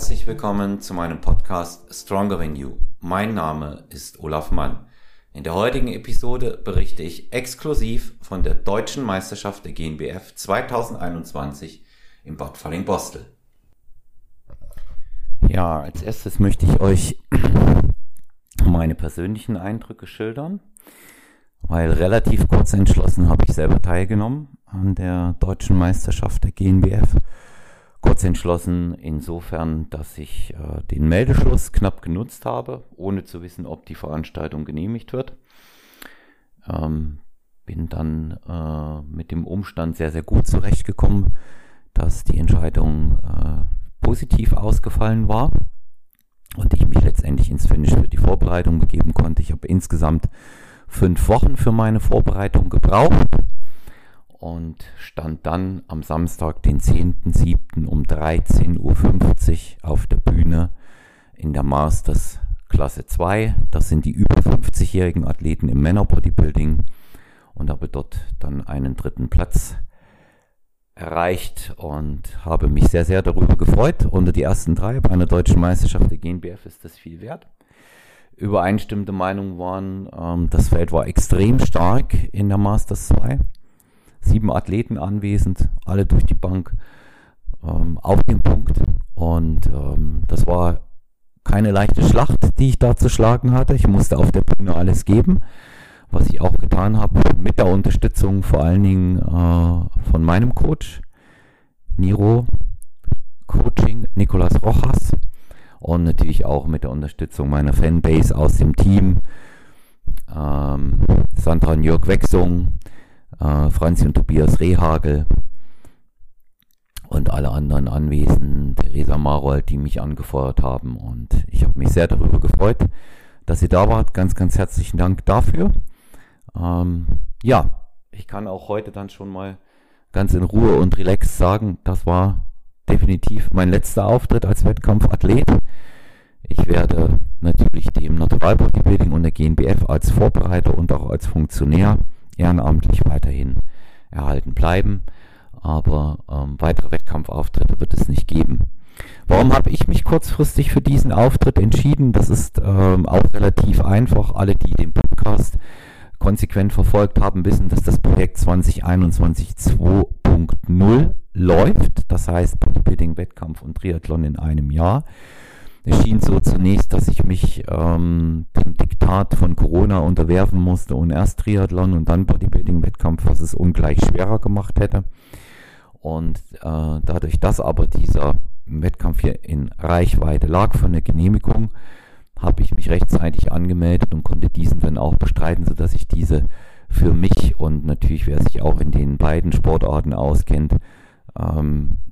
Herzlich willkommen zu meinem Podcast Stronger Than You. Mein Name ist Olaf Mann. In der heutigen Episode berichte ich exklusiv von der deutschen Meisterschaft der GNBF 2021 in Bad Falling-Bostel. Ja, als erstes möchte ich euch meine persönlichen Eindrücke schildern, weil relativ kurz entschlossen habe ich selber teilgenommen an der deutschen Meisterschaft der GNBF kurz entschlossen insofern, dass ich äh, den Meldeschluss knapp genutzt habe, ohne zu wissen, ob die Veranstaltung genehmigt wird. Ähm, bin dann äh, mit dem Umstand sehr, sehr gut zurechtgekommen, dass die Entscheidung äh, positiv ausgefallen war und ich mich letztendlich ins Finish für die Vorbereitung begeben konnte. Ich habe insgesamt fünf Wochen für meine Vorbereitung gebraucht und stand dann am Samstag, den 10.07. um 13.50 Uhr auf der Bühne in der Masters Klasse 2. Das sind die über 50-jährigen Athleten im Männerbodybuilding und habe dort dann einen dritten Platz erreicht und habe mich sehr, sehr darüber gefreut. Unter die ersten drei bei einer deutschen Meisterschaft der GNBF ist das viel wert. Übereinstimmende Meinungen waren, ähm, das Feld war extrem stark in der Masters 2 sieben Athleten anwesend, alle durch die Bank ähm, auf dem Punkt. Und ähm, das war keine leichte Schlacht, die ich da zu schlagen hatte. Ich musste auf der Bühne alles geben, was ich auch getan habe, mit der Unterstützung vor allen Dingen äh, von meinem Coach, Niro Coaching, Nicolas Rojas und natürlich auch mit der Unterstützung meiner Fanbase aus dem Team, ähm, Sandra und Jörg Wechsung, äh, Franzi und Tobias Rehagel und alle anderen Anwesenden, Theresa Marold, die mich angefeuert haben. Und ich habe mich sehr darüber gefreut, dass ihr da wart. Ganz, ganz herzlichen Dank dafür. Ähm, ja, ich kann auch heute dann schon mal ganz in Ruhe und relax sagen, das war definitiv mein letzter Auftritt als Wettkampfathlet. Ich werde natürlich dem Natural Bodybuilding und der GNBF als Vorbereiter und auch als Funktionär ehrenamtlich weiterhin erhalten bleiben. Aber ähm, weitere Wettkampfauftritte wird es nicht geben. Warum habe ich mich kurzfristig für diesen Auftritt entschieden? Das ist ähm, auch relativ einfach. Alle, die den Podcast konsequent verfolgt haben, wissen, dass das Projekt 2021 2.0 läuft. Das heißt Bodybuilding, Wettkampf und Triathlon in einem Jahr. Es schien so zunächst, dass ich mich ähm, dem Diktat von Corona unterwerfen musste und erst Triathlon und dann Bodybuilding-Wettkampf, was es ungleich schwerer gemacht hätte. Und äh, dadurch, dass aber dieser Wettkampf hier in Reichweite lag von der Genehmigung, habe ich mich rechtzeitig angemeldet und konnte diesen dann auch bestreiten, sodass ich diese für mich und natürlich wer sich auch in den beiden Sportarten auskennt, ähm, äh,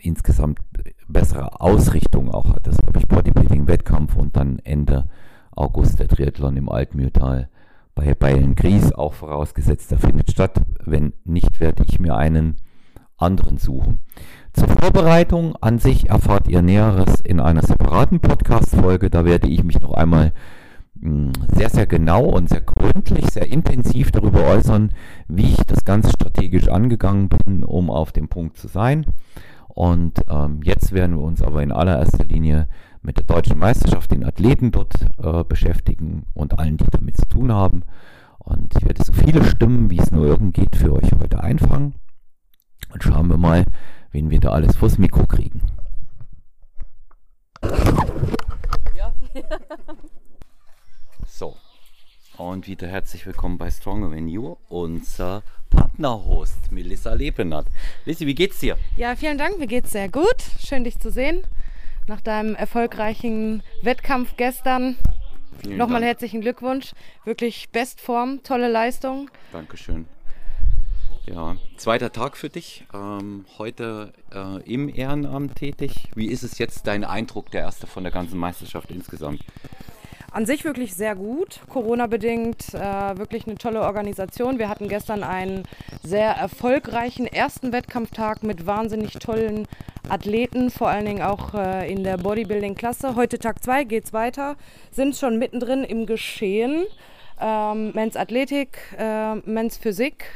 insgesamt bessere Ausrichtung auch hat. Das habe ich Bodybuilding-Wettkampf und dann Ende August der Triathlon im Altmühltal bei Bayern-Gries, auch vorausgesetzt, der findet statt. Wenn nicht, werde ich mir einen anderen suchen. Zur Vorbereitung an sich erfahrt ihr Näheres in einer separaten Podcast-Folge. Da werde ich mich noch einmal hm, sehr, sehr genau und sehr gründlich, sehr intensiv darüber äußern, wie ich das Ganze strategisch angegangen bin, um auf dem Punkt zu sein. Und ähm, jetzt werden wir uns aber in allererster Linie mit der deutschen Meisterschaft, den Athleten dort äh, beschäftigen und allen, die damit zu tun haben. Und ich werde so viele Stimmen, wie es nur irgend geht, für euch heute einfangen. Und schauen wir mal, wen wir da alles vors Mikro kriegen. Ja. und wieder herzlich willkommen bei Stronger Than You, unser Partnerhost Melissa Lepenat. Lissi, wie geht's dir? Ja, vielen Dank, mir geht's sehr gut. Schön dich zu sehen. Nach deinem erfolgreichen Wettkampf gestern. Vielen Nochmal Dank. herzlichen Glückwunsch. Wirklich Bestform, tolle Leistung. Dankeschön. Ja, zweiter Tag für dich. Ähm, heute äh, im Ehrenamt tätig. Wie ist es jetzt dein Eindruck, der erste von der ganzen Meisterschaft insgesamt? An sich wirklich sehr gut, Corona-bedingt äh, wirklich eine tolle Organisation. Wir hatten gestern einen sehr erfolgreichen ersten Wettkampftag mit wahnsinnig tollen Athleten, vor allen Dingen auch äh, in der Bodybuilding-Klasse. Heute Tag 2 geht es weiter, sind schon mittendrin im Geschehen. Ähm, Men's Athletik, äh, Men's Physik,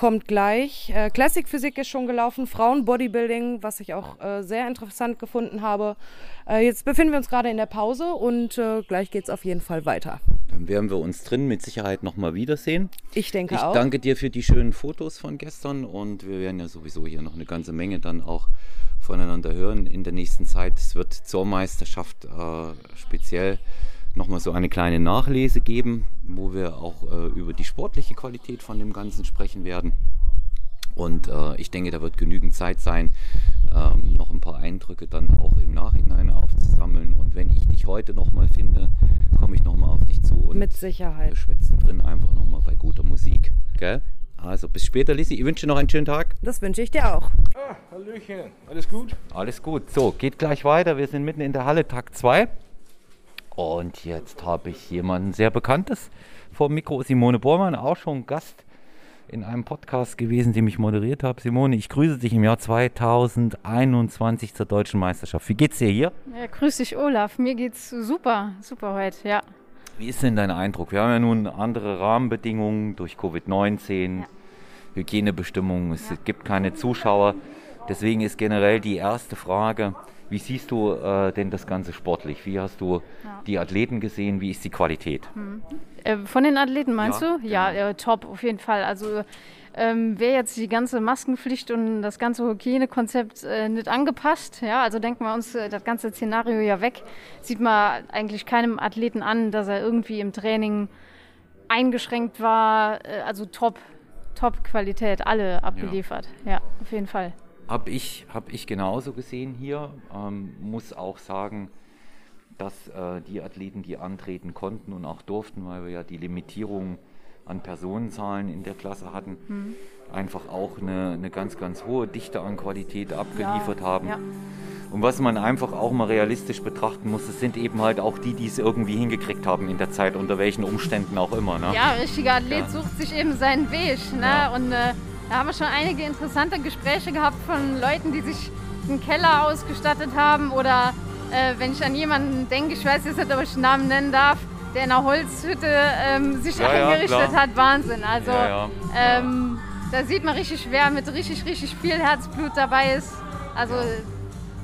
kommt gleich. Äh, Classic Physik ist schon gelaufen, Frauen Bodybuilding, was ich auch äh, sehr interessant gefunden habe. Äh, jetzt befinden wir uns gerade in der Pause und äh, gleich geht es auf jeden Fall weiter. Dann werden wir uns drin mit Sicherheit nochmal wiedersehen. Ich denke ich auch. Ich danke dir für die schönen Fotos von gestern und wir werden ja sowieso hier noch eine ganze Menge dann auch voneinander hören in der nächsten Zeit. Es wird zur Meisterschaft äh, speziell nochmal so eine kleine Nachlese geben, wo wir auch äh, über die sportliche Qualität von dem Ganzen sprechen werden. Und äh, ich denke, da wird genügend Zeit sein, ähm, noch ein paar Eindrücke dann auch im Nachhinein aufzusammeln. Und wenn ich dich heute nochmal finde, komme ich nochmal auf dich zu. Und Mit Sicherheit. Wir schwätzen drin einfach nochmal bei guter Musik. Gell? Also bis später, Lissi. Ich wünsche dir noch einen schönen Tag. Das wünsche ich dir auch. Ah, Hallöchen. Alles gut? Alles gut. So, geht gleich weiter. Wir sind mitten in der Halle, Tag 2. Und jetzt habe ich jemanden sehr Bekanntes vor dem Mikro, Simone Bormann, auch schon Gast in einem Podcast gewesen, den ich moderiert habe. Simone, ich grüße dich im Jahr 2021 zur Deutschen Meisterschaft. Wie geht's dir hier? Ja, grüß dich, Olaf. Mir geht's super, super heute, ja. Wie ist denn dein Eindruck? Wir haben ja nun andere Rahmenbedingungen durch Covid-19, ja. Hygienebestimmungen, es ja. gibt keine Zuschauer. Deswegen ist generell die erste Frage, wie siehst du äh, denn das Ganze sportlich? Wie hast du ja. die Athleten gesehen? Wie ist die Qualität? Hm. Äh, von den Athleten meinst ja, du? Genau. Ja, äh, top, auf jeden Fall. Also ähm, wäre jetzt die ganze Maskenpflicht und das ganze Hygienekonzept äh, nicht angepasst, ja, also denken wir uns äh, das ganze Szenario ja weg, sieht man eigentlich keinem Athleten an, dass er irgendwie im Training eingeschränkt war, äh, also top, top Qualität, alle abgeliefert, ja, ja auf jeden Fall. Habe ich, hab ich genauso gesehen hier. Ähm, muss auch sagen, dass äh, die Athleten, die antreten konnten und auch durften, weil wir ja die Limitierung an Personenzahlen in der Klasse hatten, mhm. einfach auch eine, eine, ganz, ganz hohe Dichte an Qualität abgeliefert ja, haben. Ja. Und was man einfach auch mal realistisch betrachten muss, das sind eben halt auch die, die es irgendwie hingekriegt haben in der Zeit, unter welchen Umständen auch immer. Ne? Ja, richtiger Athlet ja. sucht sich eben seinen Weg. Ne? Und äh, da haben wir schon einige interessante Gespräche gehabt von Leuten, die sich einen Keller ausgestattet haben oder äh, wenn ich an jemanden denke, ich weiß jetzt nicht, ob ich den Namen nennen darf, der in einer Holzhütte ähm, sich ja, eingerichtet ja, hat, Wahnsinn. Also ja, ähm, da sieht man richtig, wer mit richtig, richtig viel Herzblut dabei ist. Also,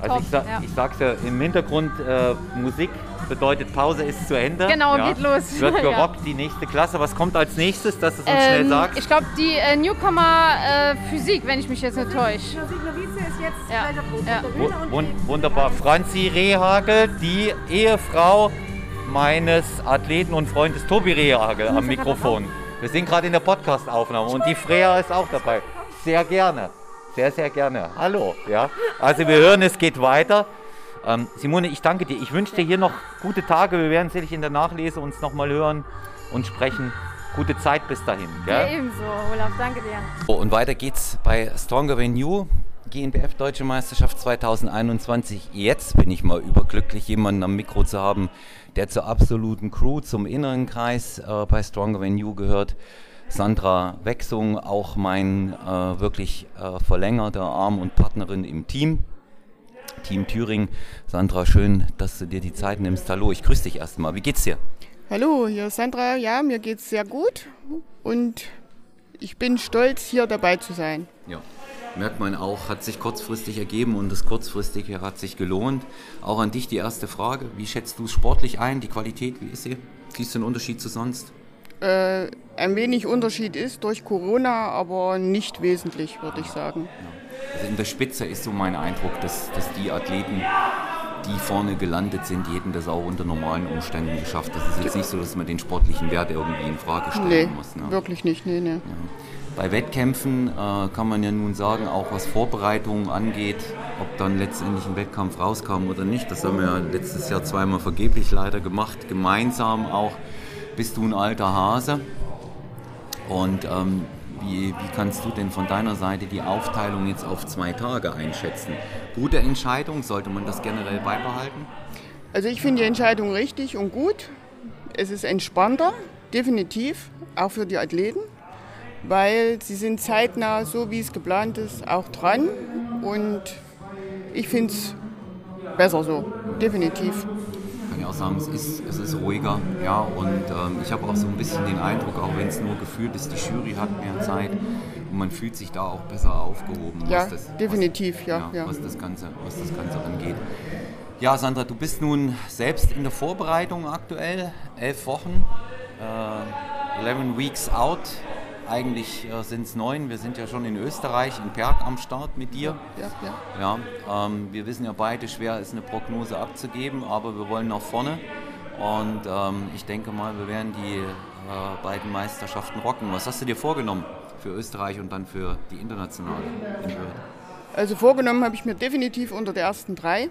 also ich, sa ich sag's ja, im Hintergrund äh, Musik bedeutet Pause ist zu Ende. Genau, ja. geht los. Wird gerockt, ja. die nächste Klasse. Was kommt als nächstes, dass du es uns ähm, schnell sagst? Ich glaube, die äh, Newcomer äh, Physik, wenn ich mich jetzt nicht täusche. Physik Novize ist jetzt ja. ja. Wund wunderbar. Franzi Rehagel, die Ehefrau meines Athleten und Freundes Tobi Rehagel am Mikrofon. Wir sind gerade in der Podcast-Aufnahme und die Freya ist auch dabei. Sehr gerne. Sehr, sehr gerne. Hallo. Ja. Also wir hören, es geht weiter. Ähm, Simone, ich danke dir. Ich wünsche dir hier noch gute Tage. Wir werden sicherlich in der Nachlese uns nochmal hören und sprechen. Gute Zeit bis dahin. Gell? Ja, ebenso, Olaf. Danke dir. So, und weiter geht's bei Stronger Than You. GNBF Deutsche Meisterschaft 2021. Jetzt bin ich mal überglücklich, jemanden am Mikro zu haben, der zur absoluten Crew, zum inneren Kreis äh, bei Stronger Than You gehört. Sandra Wechsung, auch mein äh, wirklich äh, verlängerter Arm und Partnerin im Team. Team Thüringen. Sandra, schön, dass du dir die Zeit nimmst. Hallo, ich grüße dich erstmal. Wie geht's dir? Hallo, hier ist Sandra. Ja, mir geht's sehr gut und ich bin stolz, hier dabei zu sein. Ja, merkt man auch, hat sich kurzfristig ergeben und das kurzfristige hat sich gelohnt. Auch an dich die erste Frage. Wie schätzt du es sportlich ein, die Qualität, wie ist sie? Siehst du einen Unterschied zu sonst? Äh, ein wenig Unterschied ist durch Corona, aber nicht wesentlich, würde ich sagen. Also in der Spitze ist so mein Eindruck, dass, dass die Athleten, die vorne gelandet sind, die hätten das auch unter normalen Umständen geschafft. Das ist jetzt nicht so, dass man den sportlichen Wert irgendwie in Frage stellen nee, muss. Ne? Wirklich nicht, nee, nee. Ja. Bei Wettkämpfen äh, kann man ja nun sagen, auch was Vorbereitungen angeht, ob dann letztendlich ein Wettkampf rauskam oder nicht, das haben wir ja letztes Jahr zweimal vergeblich leider gemacht, gemeinsam auch. Bist du ein alter Hase? Und ähm, wie, wie kannst du denn von deiner Seite die Aufteilung jetzt auf zwei Tage einschätzen? Gute Entscheidung, sollte man das generell beibehalten? Also ich finde die Entscheidung richtig und gut. Es ist entspannter, definitiv, auch für die Athleten, weil sie sind zeitnah, so wie es geplant ist, auch dran. Und ich finde es besser so, definitiv sagen, es ist, es ist ruhiger. Ja, und ähm, ich habe auch so ein bisschen den Eindruck, auch wenn es nur gefühlt ist, die Jury hat mehr Zeit und man fühlt sich da auch besser aufgehoben. Ja, was das, definitiv, was, ja, ja. Was, das Ganze, was das Ganze angeht. Ja, Sandra, du bist nun selbst in der Vorbereitung aktuell, elf Wochen, äh, 11 Weeks out. Eigentlich äh, sind es neun. Wir sind ja schon in Österreich, in Perg am Start mit dir. Ja, ja. Ja, ähm, wir wissen ja beide, schwer ist eine Prognose abzugeben, aber wir wollen nach vorne. Und ähm, ich denke mal, wir werden die äh, beiden Meisterschaften rocken. Was hast du dir vorgenommen für Österreich und dann für die internationale? Also vorgenommen habe ich mir definitiv unter der ersten drei.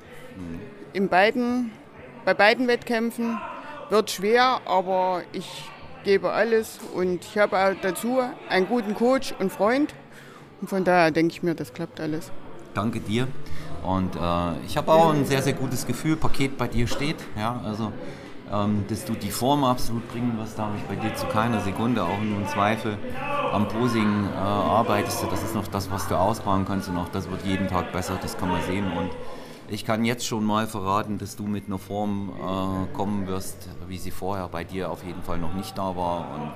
In beiden, bei beiden Wettkämpfen wird schwer, aber ich gebe alles und ich habe auch dazu einen guten Coach und Freund. Und von daher denke ich mir, das klappt alles. Danke dir. Und äh, ich habe auch ein sehr, sehr gutes Gefühl, Paket bei dir steht. Ja, also, ähm, dass du die Form absolut bringen wirst, da habe ich bei dir zu keiner Sekunde auch nur einen Zweifel. Am Posing äh, arbeitest du, das ist noch das, was du ausbauen kannst und auch das wird jeden Tag besser, das kann man sehen. Und ich kann jetzt schon mal verraten, dass du mit einer Form äh, kommen wirst, wie sie vorher bei dir auf jeden Fall noch nicht da war. Und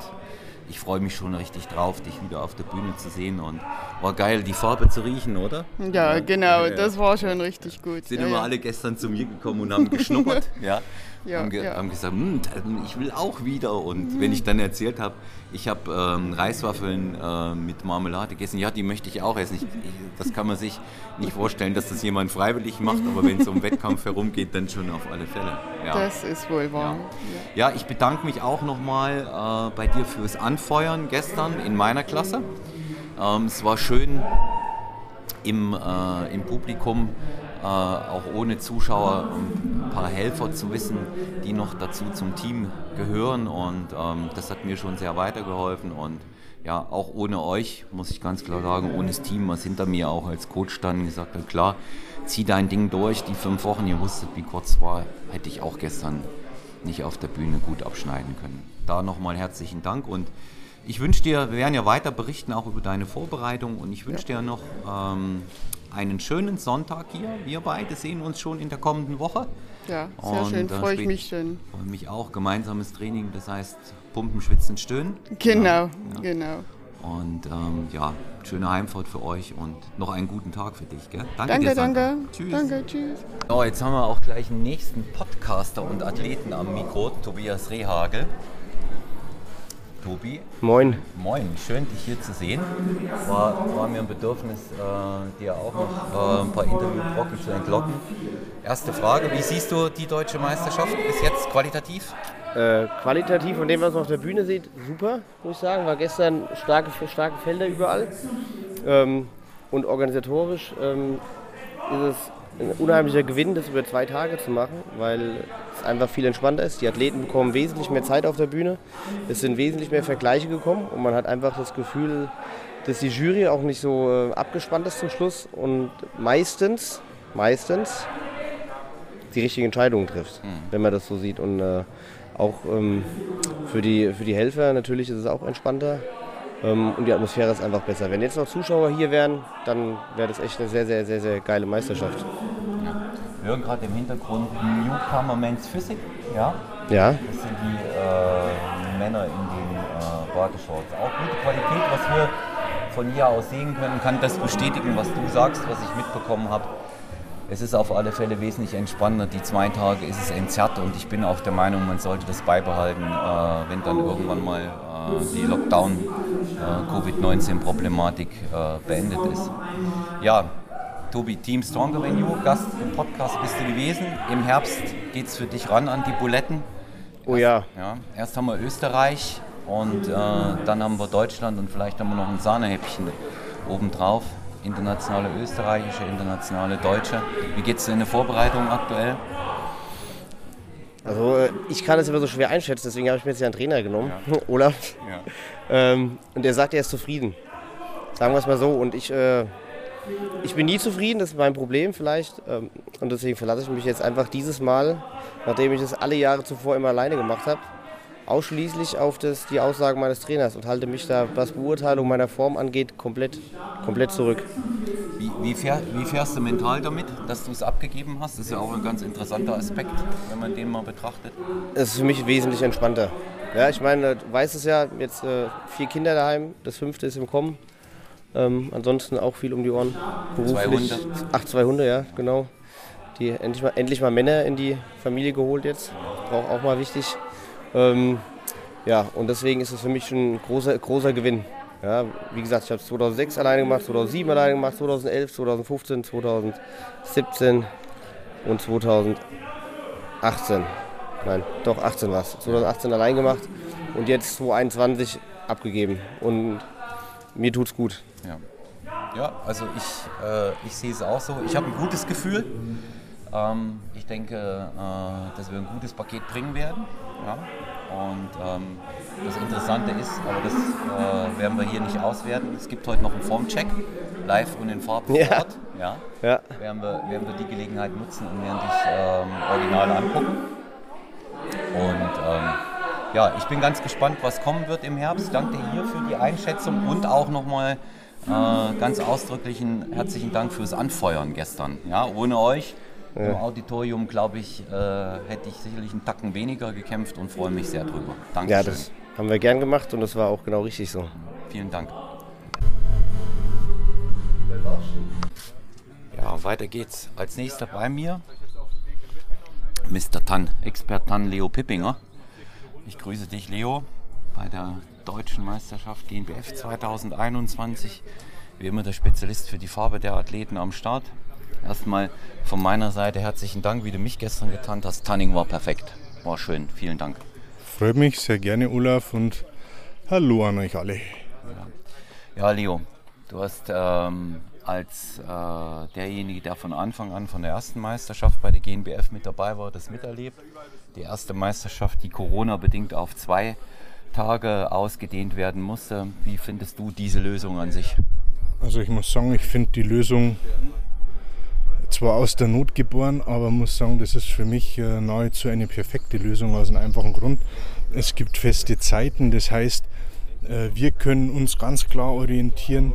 ich freue mich schon richtig drauf, dich wieder auf der Bühne zu sehen. Und war geil, die Farbe zu riechen, oder? Ja, genau, das war schon richtig gut. Sind ja, immer ja. alle gestern zu mir gekommen und haben geschnuppert. ja. Ja, haben, ge ja. haben gesagt, "Hm, ich will auch wieder. Und wenn ich dann erzählt habe, ich habe ähm, Reiswaffeln äh, mit Marmelade gegessen, ja, die möchte ich auch essen. Ich, ich, das kann man sich nicht vorstellen, dass das jemand freiwillig macht, aber wenn es um Wettkampf herumgeht, dann schon auf alle Fälle. Ja. Das ist wohl wahr. Ja, ich bedanke mich auch nochmal äh, bei dir fürs Anfeuern gestern in meiner Klasse. Ähm, es war schön im, äh, im Publikum, äh, auch ohne Zuschauer, ein paar Helfer zu wissen, die noch dazu zum Team gehören. Und ähm, das hat mir schon sehr weitergeholfen. Und ja, auch ohne euch, muss ich ganz klar sagen, ohne das Team, was hinter mir auch als Coach stand, gesagt hat, klar, zieh dein Ding durch, die fünf Wochen, ihr wusstet, wie kurz war, hätte ich auch gestern nicht auf der Bühne gut abschneiden können. Da nochmal herzlichen Dank und ich wünsche dir, wir werden ja weiter berichten auch über deine Vorbereitung und ich wünsche dir noch ähm, einen schönen Sonntag hier. Wir beide sehen uns schon in der kommenden Woche. Ja, sehr Und, schön, äh, freue ich mich schon. Freue mich auch. Gemeinsames Training, das heißt Pumpen, Schwitzen, Stöhnen. Genau, Ja. genau. Und ähm, ja, schöne Heimfahrt für euch und noch einen guten Tag für dich. Gell? Danke, dir, Sandra. danke. Tschüss. Danke, tschüss. So, jetzt haben wir auch gleich einen nächsten Podcaster und Athleten am Mikro, Tobias Rehagel. Tobi, Moin. moin, schön dich hier zu sehen. War, war mir ein Bedürfnis, äh, dir auch noch äh, ein paar Interviewbrocken zu entlocken. Erste Frage, wie siehst du die deutsche Meisterschaft bis jetzt qualitativ? Äh, qualitativ von dem, was man auf der Bühne sieht, super, muss ich sagen. War gestern starke, starke Felder überall. Ähm, und organisatorisch ähm, ist es ein unheimlicher Gewinn, das über zwei Tage zu machen, weil es einfach viel entspannter ist. Die Athleten bekommen wesentlich mehr Zeit auf der Bühne. Es sind wesentlich mehr Vergleiche gekommen und man hat einfach das Gefühl, dass die Jury auch nicht so äh, abgespannt ist zum Schluss und meistens, meistens die richtigen Entscheidungen trifft, wenn man das so sieht. Und äh, auch ähm, für, die, für die Helfer natürlich ist es auch entspannter ähm, und die Atmosphäre ist einfach besser. Wenn jetzt noch Zuschauer hier wären, dann wäre das echt eine sehr, sehr, sehr, sehr geile Meisterschaft. Wir hören gerade im Hintergrund Newcomer Men's Physik. Ja, Ja, Das sind die äh, Männer in den äh, Badeshorts. Auch gute Qualität, was wir von hier aus sehen können, kann das bestätigen, was du sagst, was ich mitbekommen habe. Es ist auf alle Fälle wesentlich entspannter. Die zwei Tage ist es entzerrt und ich bin auch der Meinung, man sollte das beibehalten, äh, wenn dann irgendwann mal äh, die Lockdown-Covid-19-Problematik äh, beendet ist. Ja, Tobi, Team Stronger Than You, Gast im Podcast bist du gewesen. Im Herbst geht es für dich ran an die Buletten. oh ja. Ja, erst haben wir Österreich und äh, dann haben wir Deutschland und vielleicht haben wir noch ein Sahnehäppchen obendrauf. Internationale österreichische, internationale deutsche. Wie geht es dir in der Vorbereitung aktuell? Also äh, ich kann es immer so schwer einschätzen, deswegen habe ich mir jetzt ja einen Trainer genommen, Olaf. Ähm, und der sagt, er ist zufrieden. Sagen wir es mal so. Und ich, äh, ich bin nie zufrieden, das ist mein Problem vielleicht. Ähm, und deswegen verlasse ich mich jetzt einfach dieses Mal, nachdem ich das alle Jahre zuvor immer alleine gemacht habe, ausschließlich auf das, die Aussagen meines Trainers und halte mich da, was Beurteilung meiner Form angeht, komplett, komplett zurück. Wie, wie, fähr, wie fährst du mental damit, dass du es abgegeben hast? Das ist ja auch ein ganz interessanter Aspekt, wenn man den mal betrachtet. Es ist für mich wesentlich entspannter. Ja, ich meine, du weißt es ja, jetzt äh, vier Kinder daheim, das fünfte ist im Kommen. Ähm, ansonsten auch viel um die Ohren. Zwei Hunde. Ach, zwei Hunde, ja, genau. Die endlich mal, endlich mal Männer in die Familie geholt jetzt. Auch, auch mal wichtig. Ähm, ja, und deswegen ist es für mich schon ein großer, großer Gewinn. Ja, wie gesagt, ich habe es 2006 alleine gemacht, 2007 alleine gemacht, 2011, 2015, 2017 und 2018. Nein, doch 18 war es. 2018 allein gemacht und jetzt 2021 abgegeben. Und mir tut's gut. Ja, ja also ich, äh, ich sehe es auch so. Ich habe ein gutes Gefühl. Ähm, ich denke, äh, dass wir ein gutes Paket bringen werden. Ja? Und ähm, das Interessante ist, aber das äh, werden wir hier nicht auswerten, es gibt heute noch einen Formcheck, live und in Farbe Ja. vor Ort. Ja. Ja. Werden, wir, werden wir die Gelegenheit nutzen und werden dich ähm, original angucken. Und ähm, ja, ich bin ganz gespannt, was kommen wird im Herbst. Danke dir hier für die Einschätzung und auch nochmal äh, ganz ausdrücklichen herzlichen Dank fürs Anfeuern gestern. Ja, ohne euch im Auditorium, glaube ich, äh, hätte ich sicherlich einen Tacken weniger gekämpft und freue mich sehr drüber. Danke. Ja, das haben wir gern gemacht und das war auch genau richtig so. Vielen Dank. Ja, weiter geht's. Als nächster bei mir Mr. Tan, Expert Tan Leo Pippinger. Ich grüße dich, Leo, bei der Deutschen Meisterschaft GNBF 2021. Wie immer der Spezialist für die Farbe der Athleten am Start. Erstmal von meiner Seite herzlichen Dank, wie du mich gestern getannt hast. Tanning war perfekt. War schön. Vielen Dank. Freut mich sehr gerne, Olaf, und hallo an euch alle. Ja, Leo, du hast ähm, als äh, derjenige, der von Anfang an von der ersten Meisterschaft bei der GNBF mit dabei war, das miterlebt. Die erste Meisterschaft, die Corona-bedingt auf zwei Tage ausgedehnt werden musste. Wie findest du diese Lösung an sich? Also ich muss sagen, ich finde die Lösung zwar aus der Not geboren, aber muss sagen, das ist für mich äh, nahezu eine perfekte Lösung aus einem einfachen Grund. Es gibt feste Zeiten, das heißt, äh, wir können uns ganz klar orientieren.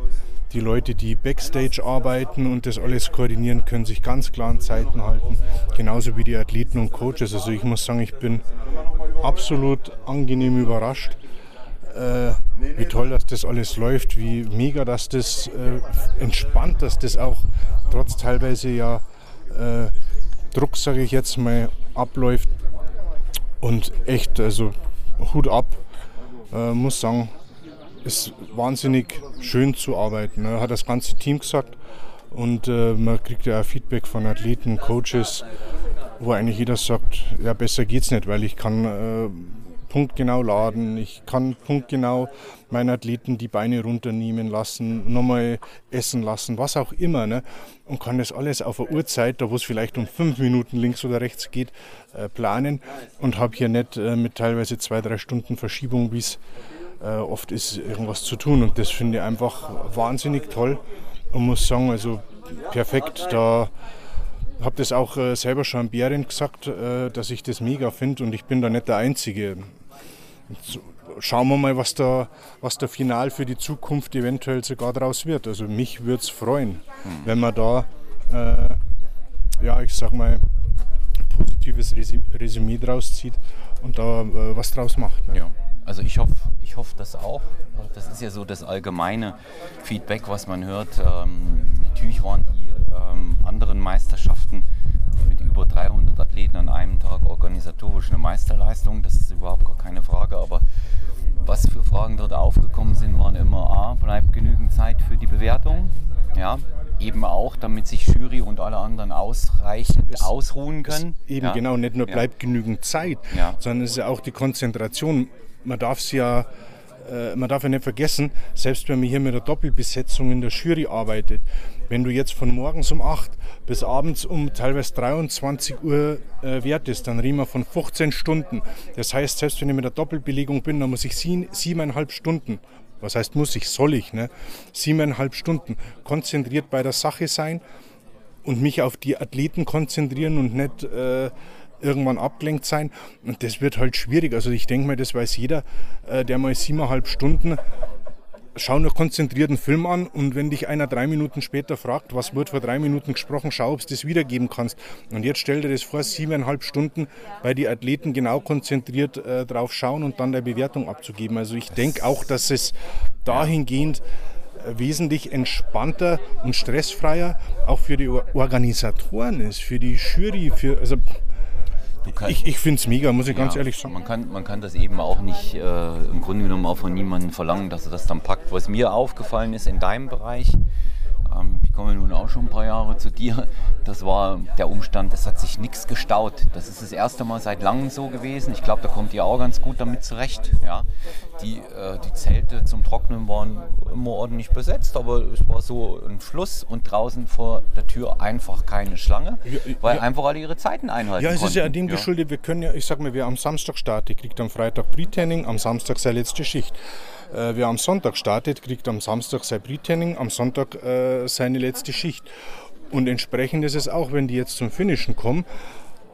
Die Leute, die backstage arbeiten und das alles koordinieren, können sich ganz klar an Zeiten halten. Genauso wie die Athleten und Coaches. Also ich muss sagen, ich bin absolut angenehm überrascht, äh, wie toll, dass das alles läuft, wie mega, dass das äh, entspannt, dass das auch trotz teilweise ja äh, Druck, sage ich jetzt mal, abläuft. Und echt, also Hut ab, äh, muss sagen, ist wahnsinnig schön zu arbeiten. Ne? Hat das ganze Team gesagt. Und äh, man kriegt ja auch Feedback von Athleten, Coaches, wo eigentlich jeder sagt, ja besser geht's nicht, weil ich kann äh, punktgenau laden, ich kann punktgenau meinen Athleten die Beine runternehmen lassen, nochmal essen lassen, was auch immer. Ne? Und kann das alles auf eine Uhrzeit, da wo es vielleicht um fünf Minuten links oder rechts geht, äh, planen und habe hier nicht äh, mit teilweise zwei, drei Stunden Verschiebung, wie es äh, oft ist, irgendwas zu tun. Und das finde ich einfach wahnsinnig toll und muss sagen, also perfekt. Da habe das auch äh, selber schon an Bären gesagt, äh, dass ich das mega finde und ich bin da nicht der Einzige. So, schauen wir mal, was da, was da final für die Zukunft eventuell sogar draus wird. Also mich würde es freuen, wenn man da, äh, ja, ich sag mal, positives Resü- Resümee draus zieht und da äh, was draus macht. Ne? Ja. Also ich hoffe, ich hoffe das auch. Das ist ja so das allgemeine Feedback, was man hört. Ähm, natürlich waren die ähm, anderen Meisterschaften mit über 300 Athleten an einem Tag organisatorisch eine Meisterleistung. Das ist überhaupt gar keine Frage. Aber was für Fragen dort aufgekommen sind, waren immer A, bleibt genügend Zeit für die Bewertung. Ja, eben auch, damit sich Jury und alle anderen ausreichend Es- ausruhen können. Eben ja. genau, nicht nur Ja. bleibt genügend Zeit, Ja. sondern es ist ja auch die Konzentration. Man darf es ja, äh, man darf ja nicht vergessen, selbst wenn man hier mit der Doppelbesetzung in der Jury arbeitet, wenn du jetzt von morgens um 8 bis abends um teilweise 23 Uhr äh, wertest, dann reden wir von 15 Stunden. Das heißt, selbst wenn ich mit der Doppelbelegung bin, dann muss ich sie, siebeneinhalb Stunden, was heißt muss ich, soll ich, ne? siebeneinhalb Stunden konzentriert bei der Sache sein und mich auf die Athleten konzentrieren und nicht äh, irgendwann abgelenkt sein. Und das wird halt schwierig. Also ich denke mal, das weiß jeder, äh, der mal siebeneinhalb Stunden schau noch konzentrierten Film an und wenn dich einer drei Minuten später fragt, was wird vor drei Minuten gesprochen, schau, ob du das wiedergeben kannst. Und jetzt stell dir das vor, siebeneinhalb Stunden bei die Athleten genau konzentriert äh, drauf schauen und dann der Bewertung abzugeben. Also ich denke auch, dass es dahingehend äh, wesentlich entspannter und stressfreier auch für die Organisatoren ist, für die Jury, für also kann, ich ich finde es mega, muss ich ja, ganz ehrlich sagen. Man kann, man kann das eben auch nicht äh, im Grunde genommen auch von niemandem verlangen, dass er das dann packt. Was mir aufgefallen ist in deinem Bereich, ich komme nun auch schon ein paar Jahre zu dir, das war der Umstand, es hat sich nichts gestaut. Das ist das erste Mal seit langem so gewesen. Ich glaube, da kommt ihr auch ganz gut damit zurecht. Ja. Die, äh, die Zelte zum Trocknen waren immer ordentlich besetzt, aber es war so ein Fluss und draußen vor der Tür einfach keine Schlange, ja, weil ja. einfach alle ihre Zeiten einhalten Ja, es konnten. ist ja an dem geschuldet, wir können ja, ich sag mal, wer am Samstag startet, kriegt am Freitag Pre-Training, am Samstag seine letzte Schicht. Äh, wer am Sonntag startet, kriegt am Samstag sein Pre-Training, am Sonntag äh, seine letzte Schicht. Und entsprechend ist es auch, wenn die jetzt zum Finishen kommen,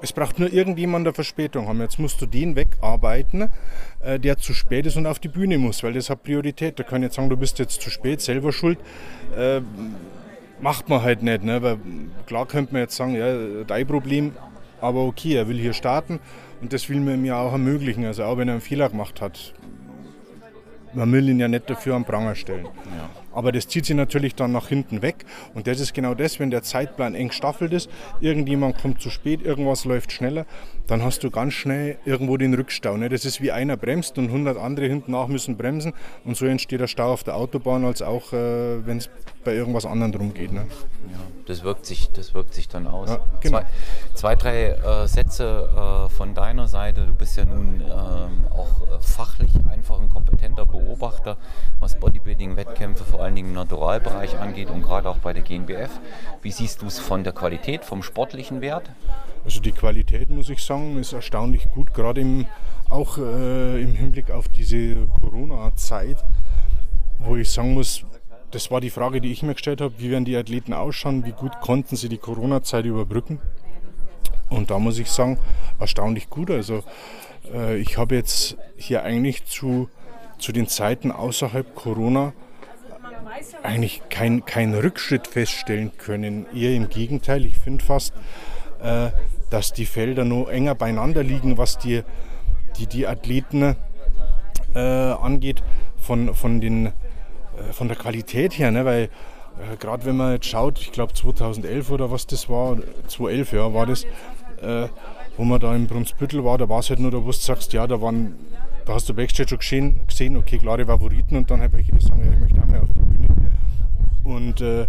es braucht nur irgendjemand eine Verspätung haben. Jetzt musst du den wegarbeiten, äh, der zu spät ist und auf die Bühne muss, weil das hat Priorität. Da kann ich jetzt sagen, du bist jetzt zu spät, selber schuld. Äh, macht man halt nicht. Ne? Weil klar könnte man jetzt sagen, ja, dein Problem, aber okay, er will hier starten und das will man mir auch ermöglichen. Also auch wenn er einen Fehler gemacht hat, man will ihn ja nicht dafür am Pranger stellen. Ja. Aber das zieht sich natürlich dann nach hinten weg. Und das ist genau das, wenn der Zeitplan eng staffelt ist, irgendjemand kommt zu spät, irgendwas läuft schneller, dann hast du ganz schnell irgendwo den Rückstau. Ne? Das ist wie einer bremst und 100 andere hinten nach müssen bremsen. Und so entsteht der Stau auf der Autobahn, als auch äh, wenn es bei irgendwas anderem drum geht. Ne? Ja, das wirkt sich, das wirkt sich dann aus. Ja, genau. zwei, zwei, drei äh, Sätze äh, von deiner Seite. Du bist ja nun ähm, auch äh, fachlich einfach ein kompetenter Beobachter, was Bodybuilding-Wettkämpfe vor allen Dingen im Naturalbereich angeht und gerade auch bei der GNBF. Wie siehst du es von der Qualität, vom sportlichen Wert? Also die Qualität, muss ich sagen, ist erstaunlich gut, gerade im, auch äh, im Hinblick auf diese Corona-Zeit, wo ich sagen muss, das war die Frage, die ich mir gestellt habe, wie werden die Athleten ausschauen, wie gut konnten sie die Corona-Zeit überbrücken. Und da muss ich sagen, erstaunlich gut. Also äh, ich habe jetzt hier eigentlich zu, zu den Zeiten außerhalb Corona eigentlich keinen kein Rückschritt feststellen können. Eher im Gegenteil, ich finde fast, äh, dass die Felder noch enger beieinander liegen, was die, die, die Athleten äh, angeht, von, von den äh, von der Qualität her, ne? weil äh, gerade wenn man jetzt schaut, ich glaube 2011 oder was das war, 2011 ja, war das, äh, wo man da im Brunsbüttel war, da war es halt nur, da wo du sagst, ja, da waren, da hast du Backstage schon gesehen, okay, klare Favoriten und dann die sagen, ja, ich möchte auch mehr auf die. Und äh,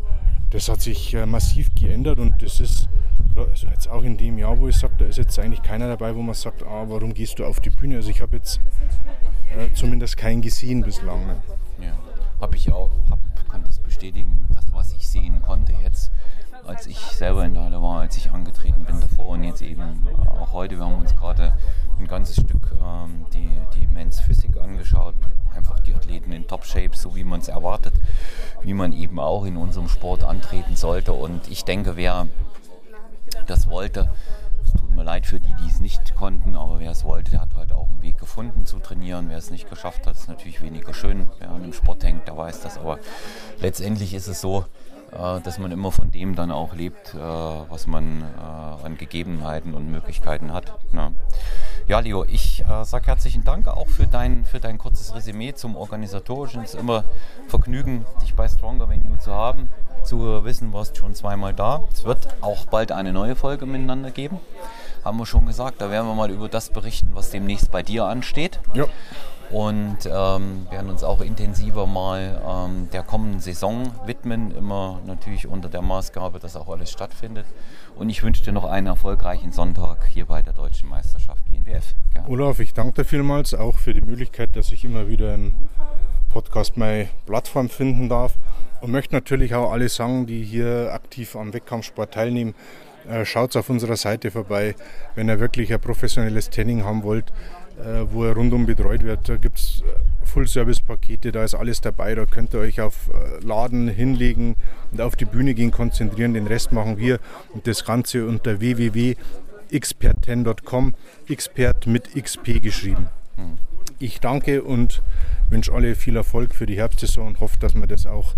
das hat sich äh, massiv geändert und das ist also jetzt auch in dem Jahr, wo ich sage, da ist jetzt eigentlich keiner dabei, wo man sagt, ah, warum gehst du auf die Bühne? Also ich habe jetzt äh, zumindest keinen gesehen bislang. Ne? Ja habe ich auch, hab, kann das bestätigen, das, was ich sehen konnte jetzt, als ich selber in der Halle war, als ich angetreten bin davor und jetzt eben auch heute. Wir haben uns gerade ein ganzes Stück ähm, die, die Men's Physik angeschaut. Einfach die Athleten in Top-Shape, so wie man es erwartet, wie man eben auch in unserem Sport antreten sollte. Und ich denke, wer das wollte, tut mir leid für die, die es nicht konnten, aber wer es wollte, der hat halt auch einen Weg gefunden zu trainieren. Wer es nicht geschafft hat, ist natürlich weniger schön. Wer an dem Sport hängt, der weiß das. Aber letztendlich ist es so, dass man immer von dem dann auch lebt, äh, was man äh, an Gegebenheiten und Möglichkeiten hat. Ne? Ja, Leo, ich sage herzlichen Dank auch für dein, für dein kurzes Resümee zum Organisatorischen. Es ist immer Vergnügen, dich bei Stronger Venue zu haben zu wissen, warst schon zweimal da. Es wird auch bald eine neue Folge miteinander geben. Haben wir schon gesagt. Da werden wir mal über das berichten, was demnächst bei dir ansteht. Ja. Und ähm, werden uns auch intensiver mal ähm, der kommenden Saison widmen. Immer natürlich unter der Maßgabe, dass auch alles stattfindet. Und ich wünsche dir noch einen erfolgreichen Sonntag hier bei der Deutschen Meisterschaft GNBF. Gerne. Olaf, ich danke dir vielmals auch für die Möglichkeit, dass ich immer wieder im Podcast meine Plattform finden darf. Und möchte natürlich auch alle sagen, die hier aktiv am Wettkampfsport teilnehmen, äh, schaut auf unserer Seite vorbei, wenn ihr wirklich ein professionelles Training haben wollt, wo ihr rundum betreut wird. Da gibt es äh, Full-Service-Pakete, da ist alles dabei. Da könnt ihr euch auf Laden hinlegen und auf die Bühne gehen, konzentrieren. Den Rest machen wir und das Ganze unter www xpert10.com, Expert mit XP geschrieben. Mhm. Ich danke und wünsche alle viel Erfolg für die Herbstsaison und hoffe, dass wir das auch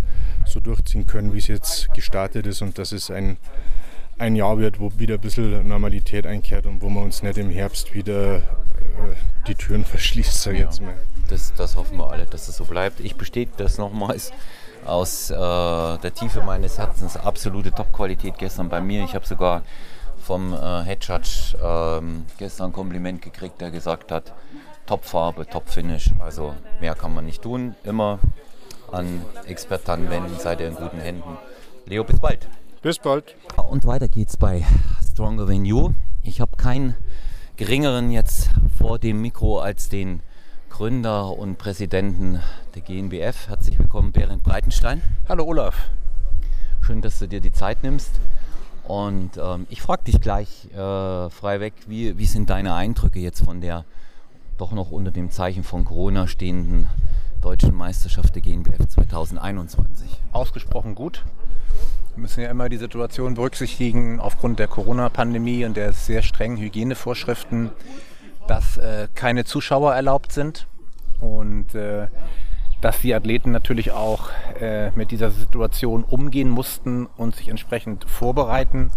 so durchziehen können, wie es jetzt gestartet ist und dass es ein, ein Jahr wird, wo wieder ein bisschen Normalität einkehrt und wo wir uns nicht im Herbst wieder äh, die Türen verschließt, sag ich ja, jetzt mal. Das, das hoffen wir alle, dass es so bleibt. Ich bestätige das nochmals aus äh, der Tiefe meines Herzens. Absolute Top-Qualität gestern bei mir. Ich habe sogar vom äh, Head Judge ähm, gestern ein Kompliment gekriegt, der gesagt hat, Top-Farbe, Top-Finish. Also mehr kann man nicht tun. Immer an Experten wenden, seid ihr in guten Händen. Leo, bis bald. Bis bald. Und weiter geht's bei Stronger Than You. Ich habe keinen geringeren jetzt vor dem Mikro als den Gründer und Präsidenten der GNBF. Herzlich willkommen, Berend Breitenstein. Hallo Olaf. Schön, dass du dir die Zeit nimmst. Und ähm, ich frage dich gleich äh, frei weg, wie, wie sind deine Eindrücke jetzt von der doch noch unter dem Zeichen von Corona stehenden deutschen Meisterschaft der GNBF 2021? Ausgesprochen gut. Wir müssen ja immer die Situation berücksichtigen aufgrund der Corona-Pandemie und der sehr strengen Hygienevorschriften, dass äh, keine Zuschauer erlaubt sind und äh, dass die Athleten natürlich auch äh, mit dieser Situation umgehen mussten und sich entsprechend vorbereiten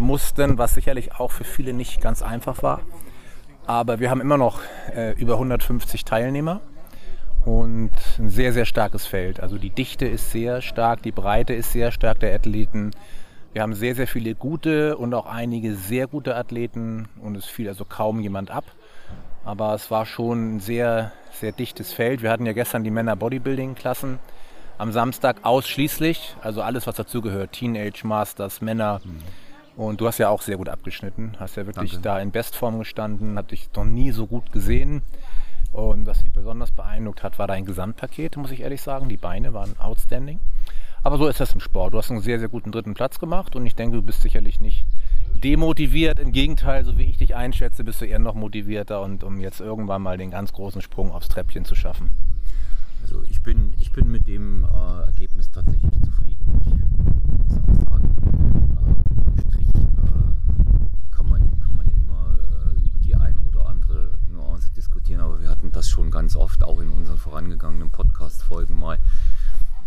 mussten, was sicherlich auch für viele nicht ganz einfach war. Aber wir haben immer noch äh, über 150 Teilnehmer und ein sehr, sehr starkes Feld. Also die Dichte ist sehr stark, die Breite ist sehr stark der Athleten. Wir haben sehr, sehr viele gute und auch einige sehr gute Athleten und es fiel also kaum jemand ab. Aber es war schon ein sehr, sehr dichtes Feld. Wir hatten ja gestern die Männer-Bodybuilding-Klassen. Am Samstag ausschließlich, also alles, was dazugehört, Teenage Masters, Männer. Mhm und du hast ja auch sehr gut abgeschnitten, hast ja wirklich Danke. da in Bestform gestanden, hat dich noch nie so gut gesehen. Und was mich besonders beeindruckt hat, war dein Gesamtpaket, muss ich ehrlich sagen. Die Beine waren outstanding. Aber so ist das im Sport. Du hast einen sehr, sehr guten dritten Platz gemacht und ich denke, du bist sicherlich nicht demotiviert. Im Gegenteil, so wie ich dich einschätze, bist du eher noch motivierter und um jetzt irgendwann mal den ganz großen Sprung aufs Treppchen zu schaffen. Also ich bin, ich bin mit dem äh, Ergebnis tatsächlich zufrieden. Ich äh, muss auch sagen, diskutieren, aber wir hatten das schon ganz oft, auch in unseren vorangegangenen Podcast-Folgen mal.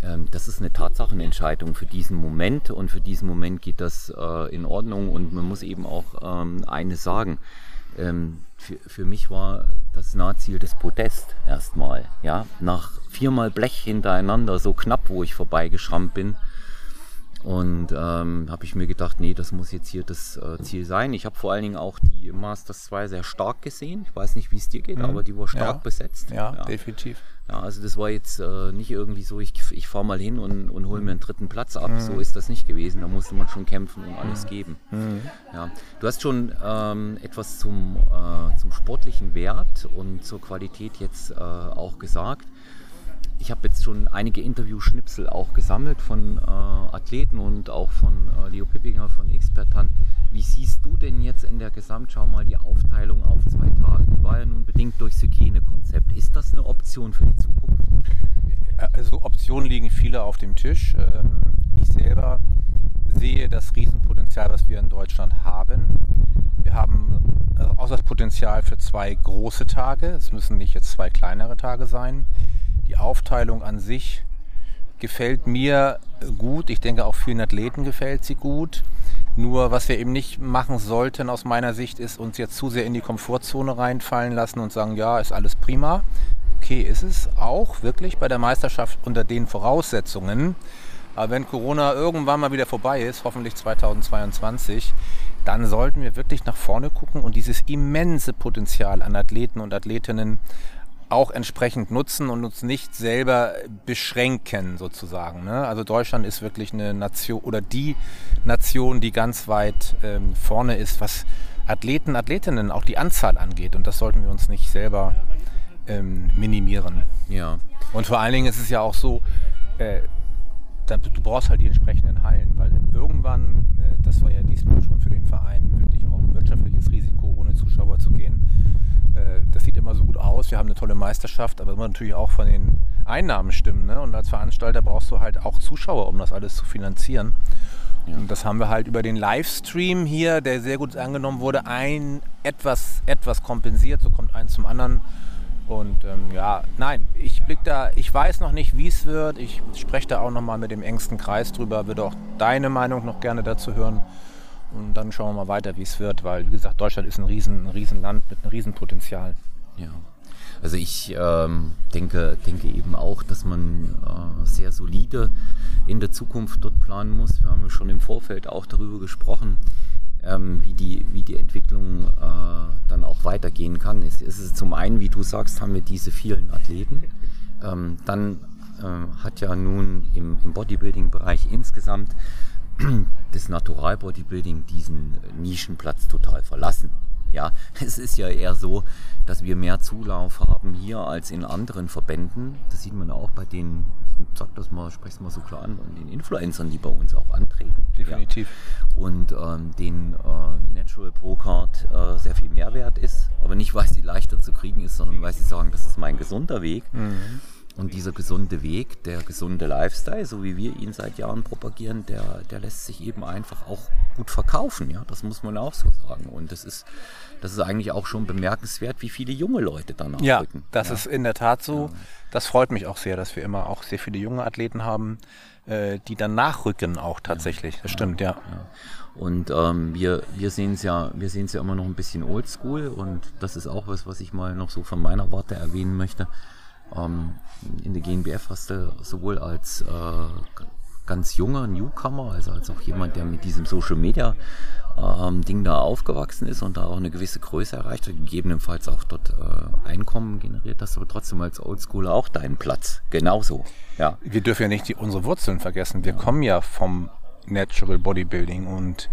Ähm, das ist eine Tatsachenentscheidung für diesen Moment und für diesen Moment geht das äh, in Ordnung und man muss eben auch ähm, eines sagen. Ähm, für, für mich war das Nahziel das Podest erstmal. Ja? Nach viermal Blech hintereinander, so knapp, wo ich vorbeigeschrammt bin, und ähm, habe ich mir gedacht, nee, das muss jetzt hier das äh, Ziel sein. Ich habe vor allen Dingen auch die Masters 2 sehr stark gesehen. Ich weiß nicht, wie es dir geht, mhm. aber die war stark ja. besetzt. Ja, ja, definitiv. Ja, also das war jetzt äh, nicht irgendwie so, ich, ich fahre mal hin und, und hole mir einen dritten Platz ab. Mhm. So ist das nicht gewesen. Da musste man schon kämpfen und alles mhm. geben. Mhm. Ja. Du hast schon ähm, etwas zum, äh, zum sportlichen Wert und zur Qualität jetzt äh, auch gesagt ich habe jetzt schon einige Interview-Schnipsel auch gesammelt von äh, Athleten und auch von äh, Leo Pippinger von Expertan. Wie siehst du denn jetzt in der Gesamtschau mal die Aufteilung auf zwei Tage? Die war ja nun bedingt durchs Hygienekonzept. Ist das eine Option für die Zukunft? Also Optionen liegen viele auf dem Tisch. Ähm, ich selber sehe das Riesenpotenzial, was wir in Deutschland haben. Wir haben äh, auch das Potenzial für zwei große Tage. Es müssen nicht jetzt zwei kleinere Tage sein. Die Aufteilung an sich gefällt mir gut. Ich denke auch vielen Athleten gefällt sie gut. Nur was wir eben nicht machen sollten aus meiner Sicht ist uns jetzt zu sehr in die Komfortzone reinfallen lassen und sagen, ja, ist alles prima. Okay, ist es auch wirklich bei der Meisterschaft unter den Voraussetzungen. Aber wenn Corona irgendwann mal wieder vorbei ist, hoffentlich 2022, dann sollten wir wirklich nach vorne gucken und dieses immense Potenzial an Athleten und Athletinnen auch entsprechend nutzen und uns nicht selber beschränken sozusagen. Ne? Also Deutschland ist wirklich eine Nation oder die Nation, die ganz weit ähm, vorne ist, was Athleten, Athletinnen, auch die Anzahl angeht. Und das sollten wir uns nicht selber ähm, minimieren. Ja. Und vor allen Dingen ist es ja auch so, äh, du brauchst halt die entsprechenden Hallen, weil irgendwann, äh, das war ja diesmal schon für den Verein wirklich auch ein wirtschaftliches Risiko, ohne Zuschauer zu gehen äh, das sieht immer so gut aus, wir haben eine tolle Meisterschaft, aber immer natürlich auch von den Einnahmen stimmen. Ne? Und als Veranstalter brauchst du halt auch Zuschauer, um das alles zu finanzieren. Und das haben wir halt über den Livestream hier, der sehr gut angenommen wurde, ein etwas, etwas kompensiert. So kommt eins zum anderen. Und ähm, ja, nein, ich blick da, ich weiß noch nicht, wie es wird. Ich spreche da auch nochmal mit dem engsten Kreis drüber, würde auch deine Meinung noch gerne dazu hören. Und dann schauen wir mal weiter, wie es wird, weil wie gesagt, Deutschland ist ein riesen, ein riesen Land mit einem riesen Potenzial. Ja. Also ich ähm, denke, denke eben auch, dass man äh, sehr solide in der Zukunft dort planen muss. Wir haben ja schon im Vorfeld auch darüber gesprochen, ähm, wie, die, wie die Entwicklung äh, dann auch weitergehen kann. Es ist zum einen, wie du sagst, haben wir diese vielen Athleten. Ähm, dann äh, hat ja nun im, im Bodybuilding-Bereich insgesamt das Natural Bodybuilding diesen Nischenplatz total verlassen. Ja, es ist ja eher so, dass wir mehr Zulauf haben hier als in anderen Verbänden. Das sieht man auch bei den, sag das mal, spreche es mal so klar an, den Influencern, die bei uns auch antreten. Definitiv. Ja. Und ähm, den äh, Natural Pro Card äh, sehr viel Mehrwert ist, aber nicht, weil sie leichter zu kriegen ist, sondern weil sie sagen, das ist mein gesunder Weg. Mhm. Und dieser gesunde Weg, der gesunde Lifestyle, so wie wir ihn seit Jahren propagieren, der, der lässt sich eben einfach auch gut verkaufen. Ja, das muss man auch so sagen. Und das ist, das ist eigentlich auch schon bemerkenswert, wie viele junge Leute danach ja, rücken. Das ja, das ist in der Tat so. Ja. Das freut mich auch sehr, dass wir immer auch sehr viele junge Athleten haben, äh, die dann nachrücken auch tatsächlich. Das stimmt, ja. Und ähm, wir, wir sehen es ja, wir sehen es ja immer noch ein bisschen oldschool und das ist auch was, was ich mal noch so von meiner Warte erwähnen möchte. Ähm, in der GNBF hast du sowohl als äh, ganz junger Newcomer, also als auch jemand, der mit diesem Social Media ähm, Ding da aufgewachsen ist und da auch eine gewisse Größe erreicht hat, gegebenenfalls auch dort äh, Einkommen generiert hast, aber trotzdem als Oldschooler auch deinen Platz. Genauso. Ja. Wir dürfen ja nicht die, unsere Wurzeln vergessen. Wir ja. kommen ja vom Natural Bodybuilding und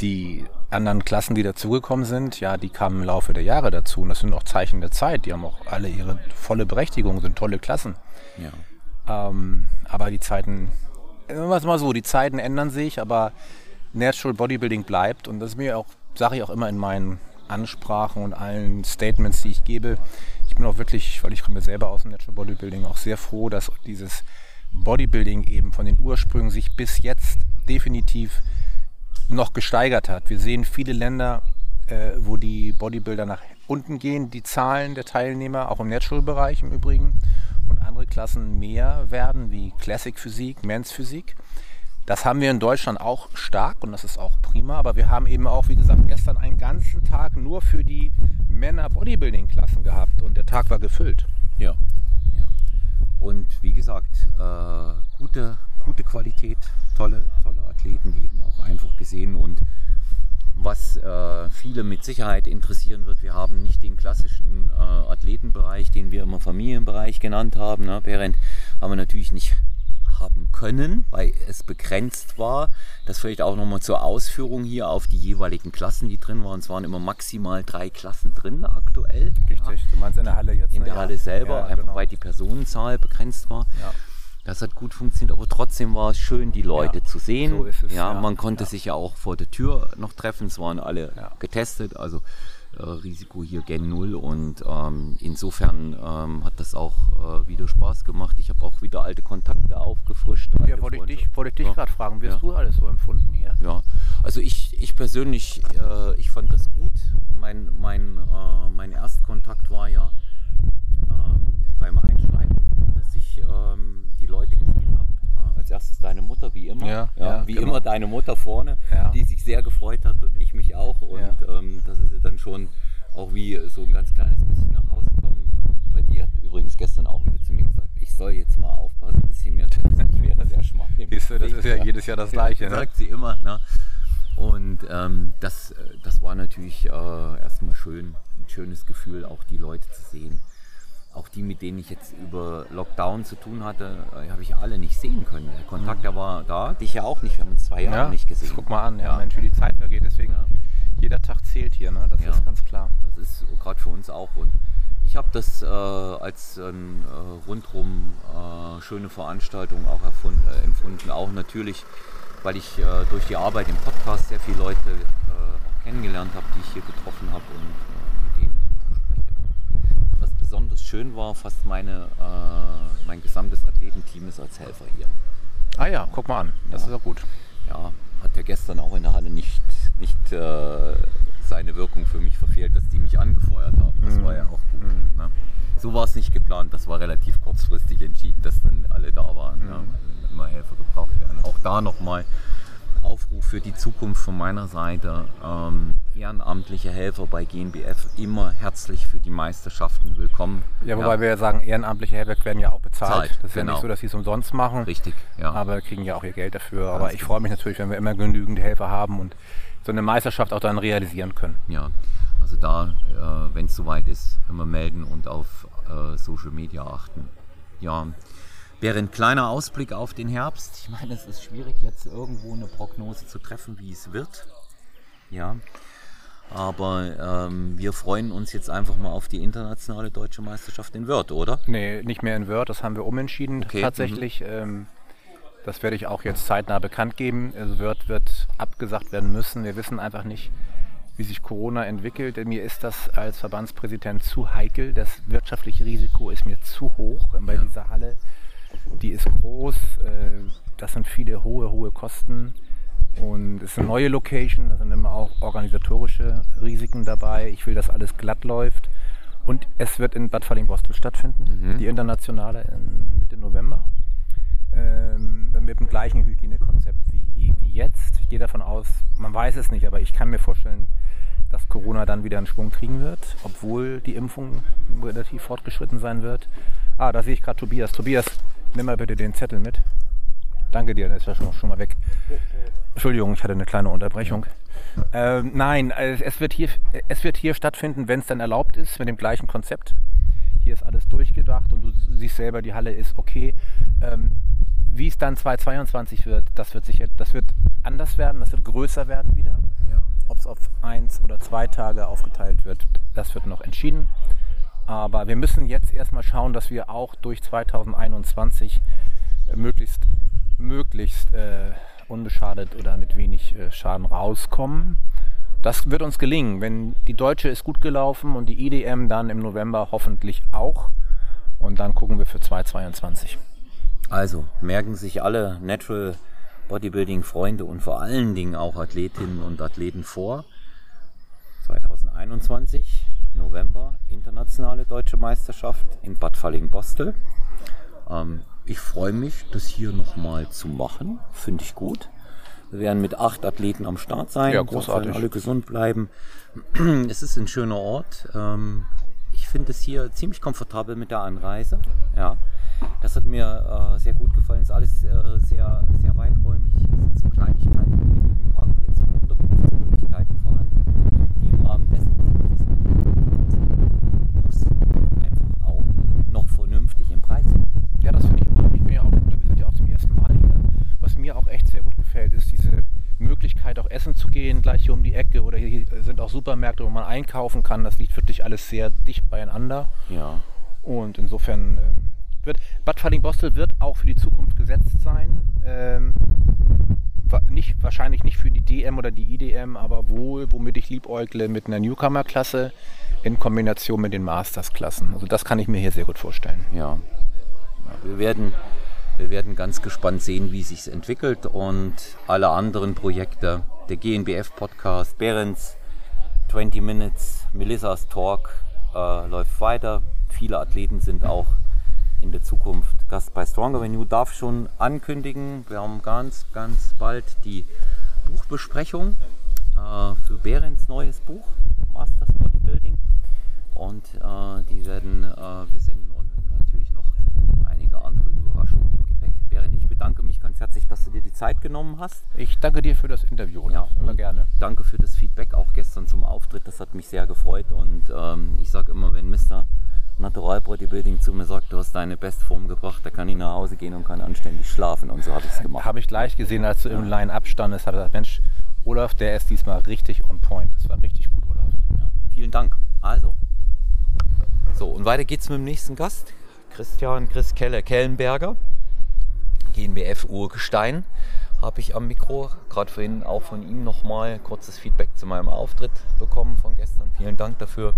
die anderen Klassen, die dazugekommen sind, ja, die kamen im Laufe der Jahre dazu. Und das sind auch Zeichen der Zeit. Die haben auch alle ihre volle Berechtigung, sind tolle Klassen. Ja. Ähm, aber die Zeiten, sagen wir mal so, die Zeiten ändern sich, aber Natural Bodybuilding bleibt. Und das ist mir auch, sage ich auch immer in meinen Ansprachen und allen Statements, die ich gebe. Ich bin auch wirklich, weil ich komme selber aus dem Natural Bodybuilding, auch sehr froh, dass dieses Bodybuilding eben von den Ursprüngen sich bis jetzt definitiv noch gesteigert hat. Wir sehen viele Länder, äh, wo die Bodybuilder nach unten gehen, die Zahlen der Teilnehmer, auch im Natural-Bereich im Übrigen, und andere Klassen mehr werden, wie Classic Physik, Men's Physik. Das haben wir in Deutschland auch stark und das ist auch prima, aber wir haben eben auch, wie gesagt, gestern einen ganzen Tag nur für die Männer Bodybuilding-Klassen gehabt und der Tag war gefüllt. Ja. ja. Und wie gesagt, äh, gute, gute Qualität, tolle, tolle Athleten eben auch einfach gesehen und was äh, viele mit Sicherheit interessieren wird, wir haben nicht den klassischen äh, Athletenbereich, den wir immer Familienbereich genannt haben. Ne? Parent haben wir natürlich nicht haben können, weil es begrenzt war. Das vielleicht auch nochmal zur Ausführung hier auf die jeweiligen Klassen, die drin waren. Es waren immer maximal drei Klassen drin aktuell. Richtig, ja. du meinst in der Halle jetzt. In der ja. Halle selber, ja, einfach genau. weil die Personenzahl begrenzt war. Ja. Das hat gut funktioniert, aber trotzdem war es schön, die Leute ja, zu sehen. So es, ja, ja, man konnte ja. sich ja auch vor der Tür noch treffen. Es waren alle getestet, also äh, Risiko hier gen Null. Und ähm, insofern ähm, hat das auch äh, wieder Spaß gemacht. Ich habe auch wieder alte Kontakte aufgefrischt. Ja, wollte ich dich, wollte ich dich gerade fragen, wie hast du alles so empfunden hier? Ja, also ich, ich persönlich, äh, ich fand das gut. Mein, mein, äh, mein Erstkontakt war ja ähm, beim Einsteigen, dass ich ähm, Leute gesehen habe. Äh, als erstes deine Mutter, wie immer. Ja, ja, wie genau. immer deine Mutter vorne, ja. die sich sehr gefreut hat und ich mich auch. Und ähm, das ist dann schon auch wie so ein ganz kleines bisschen nach Hause kommen. Weil die hat übrigens gestern auch wieder zu mir gesagt, ich soll jetzt mal aufpassen, bisschen mehr trinken. Ich wäre sehr schwach. Siehst du, das ist ja jedes Jahr das Gleiche. Ja, ne? sagt sie immer. Ne? Und ähm, das, äh, das war natürlich äh, erstmal schön, ein schönes Gefühl, auch die Leute zu sehen auch die, mit denen ich jetzt über Lockdown zu tun hatte, äh, habe ich alle nicht sehen können. Der Kontakt, mhm. der war da, dich ja auch nicht. Wir haben uns zwei Jahre ja, nicht gesehen. Guck mal an, ja, ja. Mensch, wie die Zeit vergeht. Deswegen, ja. jeder Tag zählt hier, ne? das ja. ist ganz klar. Das ist gerade für uns auch. Und ich habe das äh, als äh, rundrum äh, schöne Veranstaltung auch erfunden, äh, empfunden. Auch natürlich, weil ich äh, durch die Arbeit im Podcast sehr viele Leute kennengelernt habe, die ich hier getroffen habe. Und besonders schön war, fast meine, äh, mein gesamtes Athletenteam ist als Helfer hier. Ah ja, guck mal an, das ja. ist auch gut. Ja, hat ja gestern auch in der Halle nicht, nicht äh, seine Wirkung für mich verfehlt, dass die mich angefeuert haben. Das Mhm. war ja auch gut. Ne? So war es nicht geplant, das war relativ kurzfristig entschieden, dass dann alle da waren, ja, Mhm. wenn immer Helfer gebraucht werden. Auch da nochmal Aufruf für die Zukunft von meiner Seite. Ähm, ehrenamtliche Helfer bei GNBF immer herzlich für die Meisterschaften willkommen. Ja, wobei wir ja sagen, ehrenamtliche Helfer werden ja auch bezahlt. Bezahlt, das ist ja genau. nicht so, dass sie es umsonst machen. Richtig, ja. Aber kriegen ja auch ihr Geld dafür. Ganz Aber ich genau. freue mich natürlich, wenn wir immer genügend Helfer haben und so eine Meisterschaft auch dann realisieren können. Ja, also da, äh, wenn es soweit ist, immer melden und auf äh, Social Media achten. Ja, wäre ein kleiner Ausblick auf den Herbst. Ich meine, es ist schwierig, jetzt irgendwo eine Prognose zu treffen, wie es wird. Ja, aber ähm, wir freuen uns jetzt einfach mal auf die internationale deutsche Meisterschaft in Wörth, oder? Nee, nicht mehr in Word, das haben wir umentschieden Okay, tatsächlich. Ähm, das werde ich auch jetzt zeitnah bekannt geben. Also Word wird abgesagt werden müssen. Wir wissen einfach nicht, wie sich Corona entwickelt. Mir ist das als Verbandspräsident zu heikel. Das wirtschaftliche Risiko ist mir zu hoch bei dieser Halle. Die ist groß. äh, Das sind viele hohe, hohe Kosten. Und es ist eine neue Location. Da sind immer auch organisatorische Risiken dabei. Ich will, dass alles glatt läuft. Und es wird in Bad Falling-Bostel stattfinden, die internationale in Mitte November. Ähm, dann mit dem gleichen Hygienekonzept wie, wie jetzt. Ich gehe davon aus, man weiß es nicht, aber ich kann mir vorstellen, dass Corona dann wieder einen Schwung kriegen wird, obwohl die Impfung relativ fortgeschritten sein wird. Ah, da sehe ich gerade Tobias. Tobias, nimm mal bitte den Zettel mit. Danke dir, der ist ja schon, schon mal weg. Entschuldigung, ich hatte eine kleine Unterbrechung. Ähm, nein, es wird, hier, es wird hier stattfinden, wenn es dann erlaubt ist, mit dem gleichen Konzept. Hier ist alles durchgedacht und du siehst selber, die Halle ist okay. Ähm, wie es dann 2022 wird, das wird sicher, das wird anders werden, das wird größer werden wieder. Ob es auf eins oder zwei Tage aufgeteilt wird, das wird noch entschieden. Aber wir müssen jetzt erstmal schauen, dass wir auch durch 2021 äh, möglichst, möglichst äh, unbeschadet oder mit wenig äh, Schaden rauskommen. Das wird uns gelingen. Wenn die Deutsche ist gut gelaufen und die IDM dann im November hoffentlich auch. Und dann gucken wir für 2022. Also merken sich alle Natural Bodybuilding Freunde und vor allen Dingen auch Athletinnen und Athleten vor. 2021, November, internationale deutsche Meisterschaft in Bad Falling-Bostel. Ähm, ich freue mich, das hier nochmal zu machen. Finde ich gut. Wir werden mit acht Athleten am Start sein. Ja, großartig. alle gesund bleiben. Es ist ein schöner Ort. Ähm, ich finde es hier ziemlich komfortabel mit der Anreise. Ja. Das hat mir äh, sehr gut gefallen. Es ist alles äh, sehr, sehr weiträumig. Es sind so Kleinigkeiten, genügend Parkplätze und Unterkunftsmöglichkeiten vorhanden, die im Rahmen dessen, was man muss, einfach auch noch vernünftig im Preis sind. Ja, das ich auch. Auch, wir sind ja auch zum ersten Mal hier. Was mir auch echt sehr gut gefällt, ist diese Möglichkeit, auch essen zu gehen, gleich hier um die Ecke. Oder hier sind auch Supermärkte, wo man einkaufen kann. Das liegt wirklich alles sehr dicht beieinander. Ja. Und insofern ähm, wird Bad Falling-Bostel wird auch für die Zukunft gesetzt sein. Ähm, nicht, wahrscheinlich nicht für die DM oder die IDM, aber wohl, womit ich liebäugle, mit einer Newcomer-Klasse in Kombination mit den Masters-Klassen. Also das kann ich mir hier sehr gut vorstellen. Ja wir, werden, wir werden ganz gespannt sehen, wie sich entwickelt und alle anderen Projekte, der GNBF-Podcast, Behrens, 20 Minutes, Melissas Talk äh, läuft weiter. Viele Athleten sind auch in der Zukunft Gast bei Stronger Venue. Darf schon ankündigen, wir haben ganz, ganz bald die Buchbesprechung äh, für Behrens neues Buch, Masters Bodybuilding. Und äh, die werden äh, wir senden und natürlich noch einige andere Überraschungen im Gepäck. Berend, ich bedanke mich ganz herzlich, dass du dir die Zeit genommen hast. Ich danke dir für das Interview. Olaf. immer und gerne. Danke für das Feedback auch gestern zum Auftritt. Das hat mich sehr gefreut. Und ähm, ich sage immer, wenn Mr. Natural Bodybuilding zu mir sagt, du hast deine Bestform gebracht, da kann ich nach Hause gehen und kann anständig schlafen. Und so habe ich es gemacht. Habe ich gleich gesehen, als du im Line-Up standest, habe ich gesagt, Mensch, Olaf, der ist diesmal richtig on point. Das war richtig gut, Olaf. Ja, vielen Dank. Also. So, und weiter geht's mit dem nächsten Gast. Christian Chris Kelle, Kellenberger, GNBF Urgestein, habe ich am Mikro. Gerade vorhin auch von ihm nochmal kurzes Feedback zu meinem Auftritt bekommen von gestern. Vielen Dank dafür.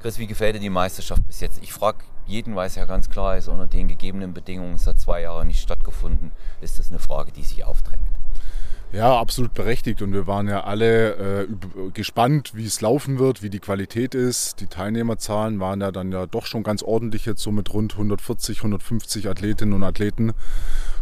Chris, wie gefällt dir die Meisterschaft bis jetzt? Ich frage jeden, weil es ja ganz klar ist, unter den gegebenen Bedingungen, es hat zwei Jahre nicht stattgefunden, ist das eine Frage, die sich aufdrängt. Ja, absolut berechtigt. Und wir waren ja alle äh, gespannt, wie es laufen wird, wie die Qualität ist. Die Teilnehmerzahlen waren ja dann ja doch schon ganz ordentlich jetzt so mit rund 140, 150 Athletinnen und Athleten.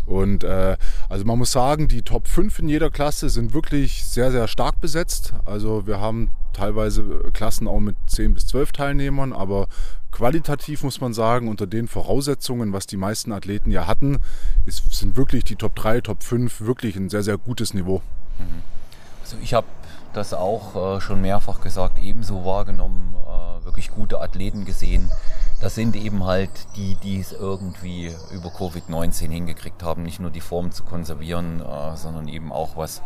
Und äh, also man muss sagen, die Top 5 in jeder Klasse sind wirklich sehr, sehr stark besetzt. Also wir haben teilweise Klassen auch mit 10 bis 12 Teilnehmern, aber qualitativ muss man sagen, unter den Voraussetzungen, was die meisten Athleten ja hatten, ist, sind wirklich die Top 3, Top 5 wirklich ein sehr, sehr gutes Niveau. Mhm. Also ich habe das auch äh, schon mehrfach gesagt, ebenso wahrgenommen, äh, wirklich gute Athleten gesehen. Das sind eben halt die, die es irgendwie über Covid-19 hingekriegt haben, nicht nur die Form zu konservieren, äh, sondern eben auch was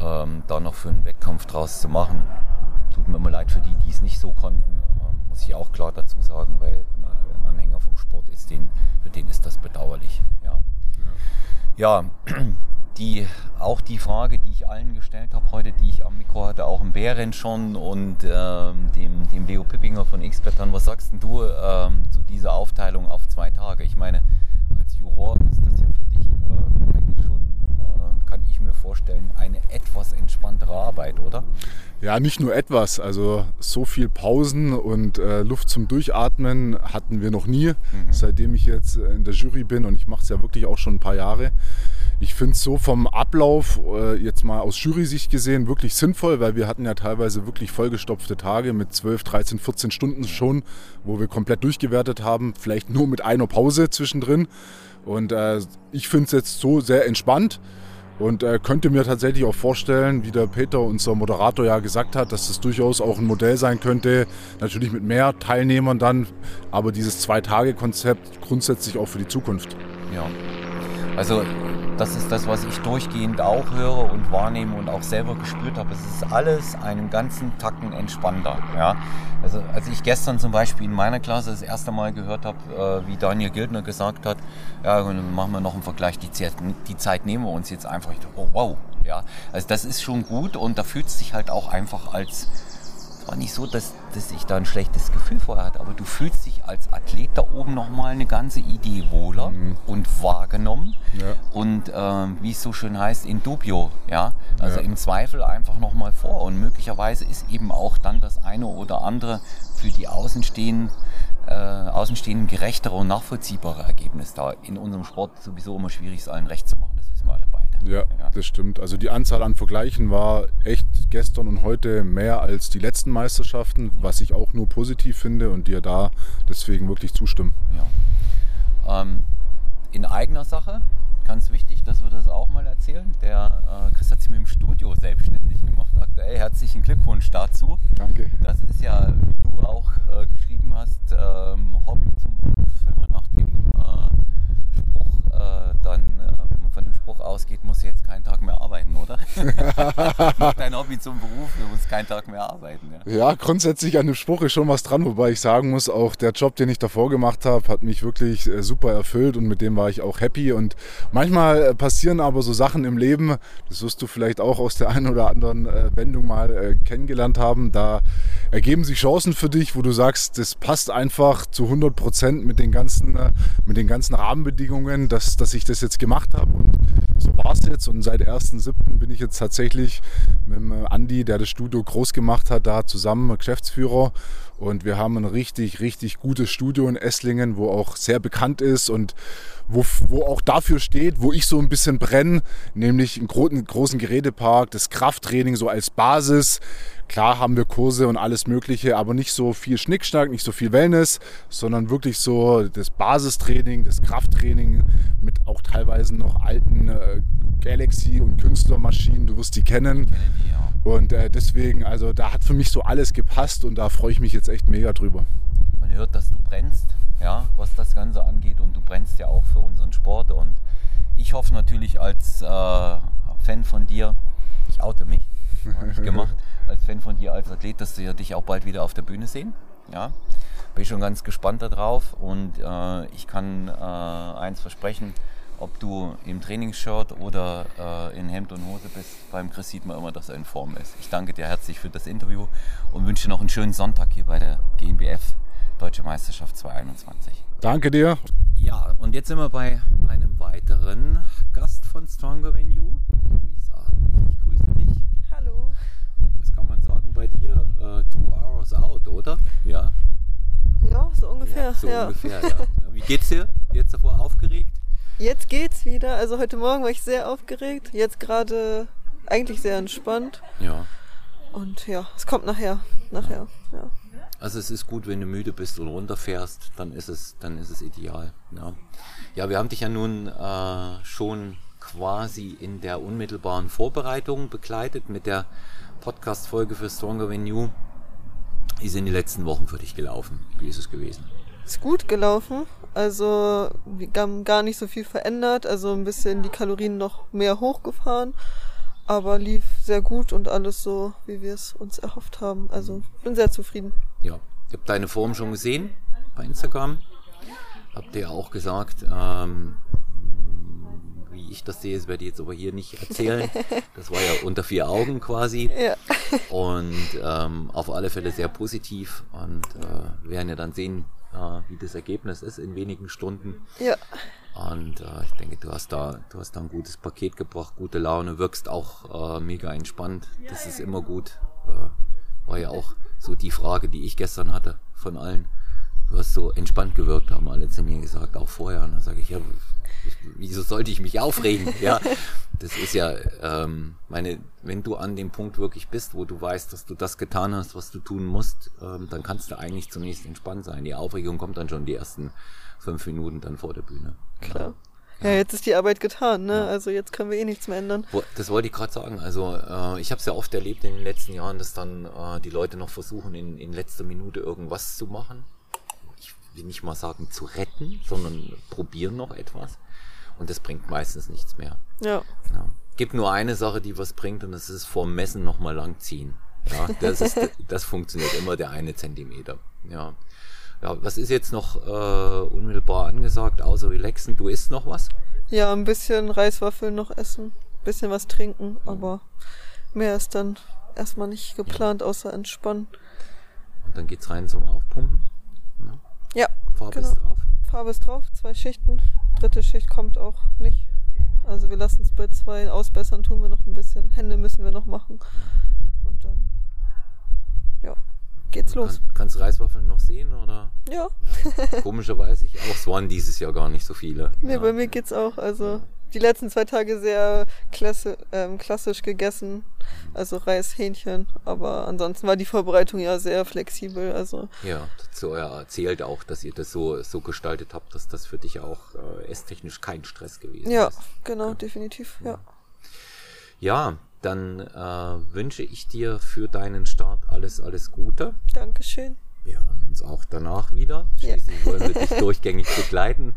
ähm, da noch für einen Wettkampf draus zu machen. Tut mir immer leid für die, die es nicht so konnten, äh, muss ich auch klar dazu sagen, weil ein Anhänger vom Sport ist, den, für den ist das bedauerlich. Ja, ja. ja die, auch die Frage, die ich allen gestellt habe heute, die ich am Mikro hatte, auch im Bären schon und ähm, dem, dem Leo Pippinger von Expertan, was sagst denn du ähm, zu dieser Aufteilung auf zwei Tage? Ich meine, als Juror ist das ja für dich äh, eigentlich schon, kann ich mir vorstellen, eine etwas entspanntere Arbeit, oder? Ja, nicht nur etwas. Also so viel Pausen und äh, Luft zum Durchatmen hatten wir noch nie, mhm. seitdem ich jetzt in der Jury bin und ich mache es ja wirklich auch schon ein paar Jahre. Ich finde es so vom Ablauf, äh, jetzt mal aus Jury-Sicht gesehen, wirklich sinnvoll, weil wir hatten ja teilweise wirklich vollgestopfte Tage mit 12, 13, 14 Stunden schon, wo wir komplett durchgewertet haben, vielleicht nur mit einer Pause zwischendrin. Und äh, ich finde es jetzt so sehr entspannt und äh, könnte mir tatsächlich auch vorstellen, wie der Peter, unser Moderator, ja gesagt hat, dass das durchaus auch ein Modell sein könnte. Natürlich mit mehr Teilnehmern dann, aber dieses Zwei-Tage-Konzept grundsätzlich auch für die Zukunft. Ja. Also das ist das, was ich durchgehend auch höre und wahrnehme und auch selber gespürt habe. Es ist alles einen ganzen Tacken entspannter. Ja? Also als ich gestern zum Beispiel in meiner Klasse das erste Mal gehört habe, äh, wie Daniel Gildner gesagt hat, ja, dann machen wir noch einen Vergleich, die Zeit, die Zeit nehmen wir uns jetzt einfach. Ich dachte, oh wow, ja. Also das ist schon gut und da fühlt es sich halt auch einfach als war nicht so, dass, dass ich da ein schlechtes Gefühl vorher hatte, aber du fühlst dich als Athlet da oben nochmal eine ganze Idee wohler mhm. und wahrgenommen. Ja. Und äh, wie es so schön heißt, in dubio, ja. Also ja. im Zweifel einfach nochmal vor. Und möglicherweise ist eben auch dann das eine oder andere für die Außenstehenden, äh, Außenstehenden gerechtere und nachvollziehbare Ergebnis da. In unserem Sport sowieso immer schwierig, es allen recht zu machen. Das wissen wir alle. Ja, ja, das stimmt. Also die Anzahl an Vergleichen war echt gestern und heute mehr als die letzten Meisterschaften, was ich auch nur positiv finde und dir da deswegen wirklich zustimmen. Ja. Ähm, in eigener Sache, ganz wichtig, dass wir das auch mal erzählen. Der äh, Chris hat sich mit dem Studio selbstständig gemacht. Aktuell herzlichen Glückwunsch dazu. Danke. Das ist ja, wie du auch äh, geschrieben hast, ähm, Hobby zum Beruf, wenn man nach dem äh, Spruch äh, dann äh, von dem Spruch ausgeht, musst du jetzt keinen Tag mehr arbeiten, oder? Dein Hobby zum Beruf, du musst keinen Tag mehr arbeiten. Ja. ja, grundsätzlich an dem Spruch ist schon was dran, wobei ich sagen muss, auch der Job, den ich davor gemacht habe, hat mich wirklich äh, super erfüllt und mit dem war ich auch happy. Und manchmal äh, passieren aber so Sachen im Leben, das wirst du vielleicht auch aus der einen oder anderen äh, Wendung mal kennengelernt haben, da ergeben sich Chancen für dich, wo du sagst, das passt einfach zu 100 Prozent mit den ganzen, mit den ganzen Rahmenbedingungen, dass, dass ich das jetzt gemacht habe. Und so war es jetzt. Und seit 1.7. bin ich jetzt tatsächlich mit dem Andi, der das Studio groß gemacht hat, da zusammen Geschäftsführer. Und wir haben ein richtig, richtig gutes Studio in Esslingen, wo auch sehr bekannt ist und wo, wo auch dafür steht, wo ich so ein bisschen brenne, nämlich einen großen, großen Gerätepark, das Krafttraining so als Basis. Klar haben wir Kurse und alles Mögliche, aber nicht so viel Schnickschnack, nicht so viel Wellness, sondern wirklich so das Basistraining, das Krafttraining mit auch teilweise noch alten äh, Galaxy und Künstlermaschinen. Du wirst die kennen. Und äh, deswegen, also da hat für mich so alles gepasst und da freue ich mich jetzt echt mega drüber. Man hört, dass du brennst, ja, was das Ganze angeht und du brennst ja auch für unseren Sport und ich hoffe natürlich als äh, Fan von dir, ich oute mich, habe ich gemacht, als Fan von dir als Athlet, dass wir dich auch bald wieder auf der Bühne sehen. Ja, bin schon ganz gespannt darauf und äh, ich kann äh, eins versprechen, ob du im Trainingsshirt oder äh, in Hemd und Hose bist, beim Chris sieht man immer, dass er in Form ist. Ich danke dir herzlich für das Interview und wünsche noch einen schönen Sonntag hier bei der GNBF Deutsche Meisterschaft 2021. Danke dir. Ja, und jetzt sind wir bei einem weiteren Gast von Stronger Than You. Luisa, ich grüße dich. Hallo. Was kann man sagen bei dir? Uh, two hours out, oder? Ja. Ja, so ungefähr. Ja, so ja. ungefähr, ja. Wie geht's dir? Jetzt davor aufgeregt? Jetzt geht's wieder. Also heute Morgen war ich sehr aufgeregt. Jetzt gerade eigentlich sehr entspannt. Ja. Und ja, es kommt nachher. Nachher, ja. ja. Also es ist gut, wenn du müde bist und runterfährst, dann ist es, dann ist es ideal. Ja, ja wir haben dich ja nun äh, schon quasi in der unmittelbaren Vorbereitung begleitet mit der Podcast-Folge für Stronger Than You. Wie sind die letzten Wochen für dich gelaufen? Wie ist es gewesen? Ist gut gelaufen. Also wir haben gar nicht so viel verändert. Also ein bisschen die Kalorien noch mehr hochgefahren. Aber lief sehr gut und alles so, wie wir es uns erhofft haben. Also bin sehr zufrieden. Ja, ich habe deine Form schon gesehen bei Instagram. Habt ihr auch gesagt, ähm, wie ich das sehe, das werde ich jetzt aber hier nicht erzählen. Das war ja unter vier Augen quasi. Ja. Und ähm, auf alle Fälle sehr positiv. Und äh, werden ja dann sehen, äh, wie das Ergebnis ist in wenigen Stunden. Ja. Und äh, ich denke, du hast da, du hast da ein gutes Paket gebracht, gute Laune, wirkst auch äh, mega entspannt. Das ist immer gut. Äh, war ja auch so die Frage, die ich gestern hatte von allen. Du hast so entspannt gewirkt, haben alle zu mir gesagt, auch vorher. Und dann sage ich, ja, wieso sollte ich mich aufregen? Ja, das ist ja, ähm, meine, wenn du an dem Punkt wirklich bist, wo du weißt, dass du das getan hast, was du tun musst, ähm, dann kannst du eigentlich zunächst entspannt sein. Die Aufregung kommt dann schon die ersten fünf Minuten dann vor der Bühne. Klar. Ja, jetzt ist die Arbeit getan, ne? Also jetzt können wir eh nichts mehr ändern. Das wollte ich gerade sagen. Also äh, ich habe es ja oft erlebt in den letzten Jahren, dass dann äh, die Leute noch versuchen, in, in letzter Minute irgendwas zu machen. Ich will nicht mal sagen zu retten, sondern probieren noch etwas. Und das bringt meistens nichts mehr. Ja. ja. Gibt nur eine Sache, die was bringt, und das ist vorm Messen nochmal langziehen. Ja, das, ist, das funktioniert immer der eine Zentimeter. Ja. Ja, was ist jetzt noch äh, unmittelbar angesagt, außer relaxen? Du isst noch was? Ja, ein bisschen Reiswaffeln noch essen, ein bisschen was trinken, aber mehr ist dann erstmal nicht geplant, außer entspannen. Und dann geht's rein zum Aufpumpen? Ja. ja Farbe genau. ist drauf? Farbe ist drauf, zwei Schichten. Dritte Schicht kommt auch nicht. Also wir lassen es bei zwei ausbessern, tun wir noch ein bisschen. Hände müssen wir noch machen. Und dann, ja geht's los. Kann, kannst du Reiswaffeln noch sehen oder? Ja. ja. Komischerweise ich auch. Es waren dieses Jahr gar nicht so viele. Nee, ja. bei mir geht's auch. Also die letzten zwei Tage sehr klasse, ähm, klassisch gegessen. Also Reis, Hähnchen. Aber ansonsten war die Vorbereitung ja sehr flexibel. Also ja, dazu erzählt auch, dass ihr das so, so gestaltet habt, dass das für dich auch äh, esstechnisch kein Stress gewesen ja, ist. Genau, ja, definitiv. Ja. Ja, dann äh, wünsche ich dir für deinen Start alles, alles Gute. Dankeschön. Wir hören uns auch danach wieder. Schließlich ja. wollen wir dich durchgängig begleiten.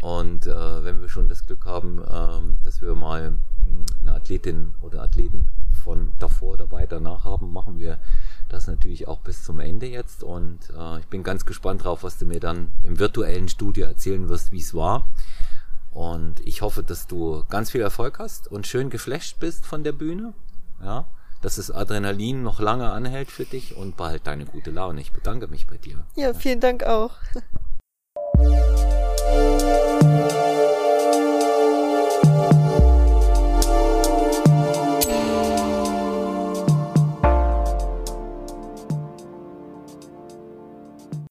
Und äh, wenn wir schon das Glück haben, äh, dass wir mal eine Athletin oder Athleten von davor, dabei, danach haben, machen wir das natürlich auch bis zum Ende jetzt. Und äh, ich bin ganz gespannt drauf, was du mir dann im virtuellen Studio erzählen wirst, wie es war. Und ich hoffe, dass du ganz viel Erfolg hast und schön geflasht bist von der Bühne. Ja, dass das Adrenalin noch lange anhält für dich und behalt deine gute Laune. Ich bedanke mich bei dir. Ja, vielen Dank auch.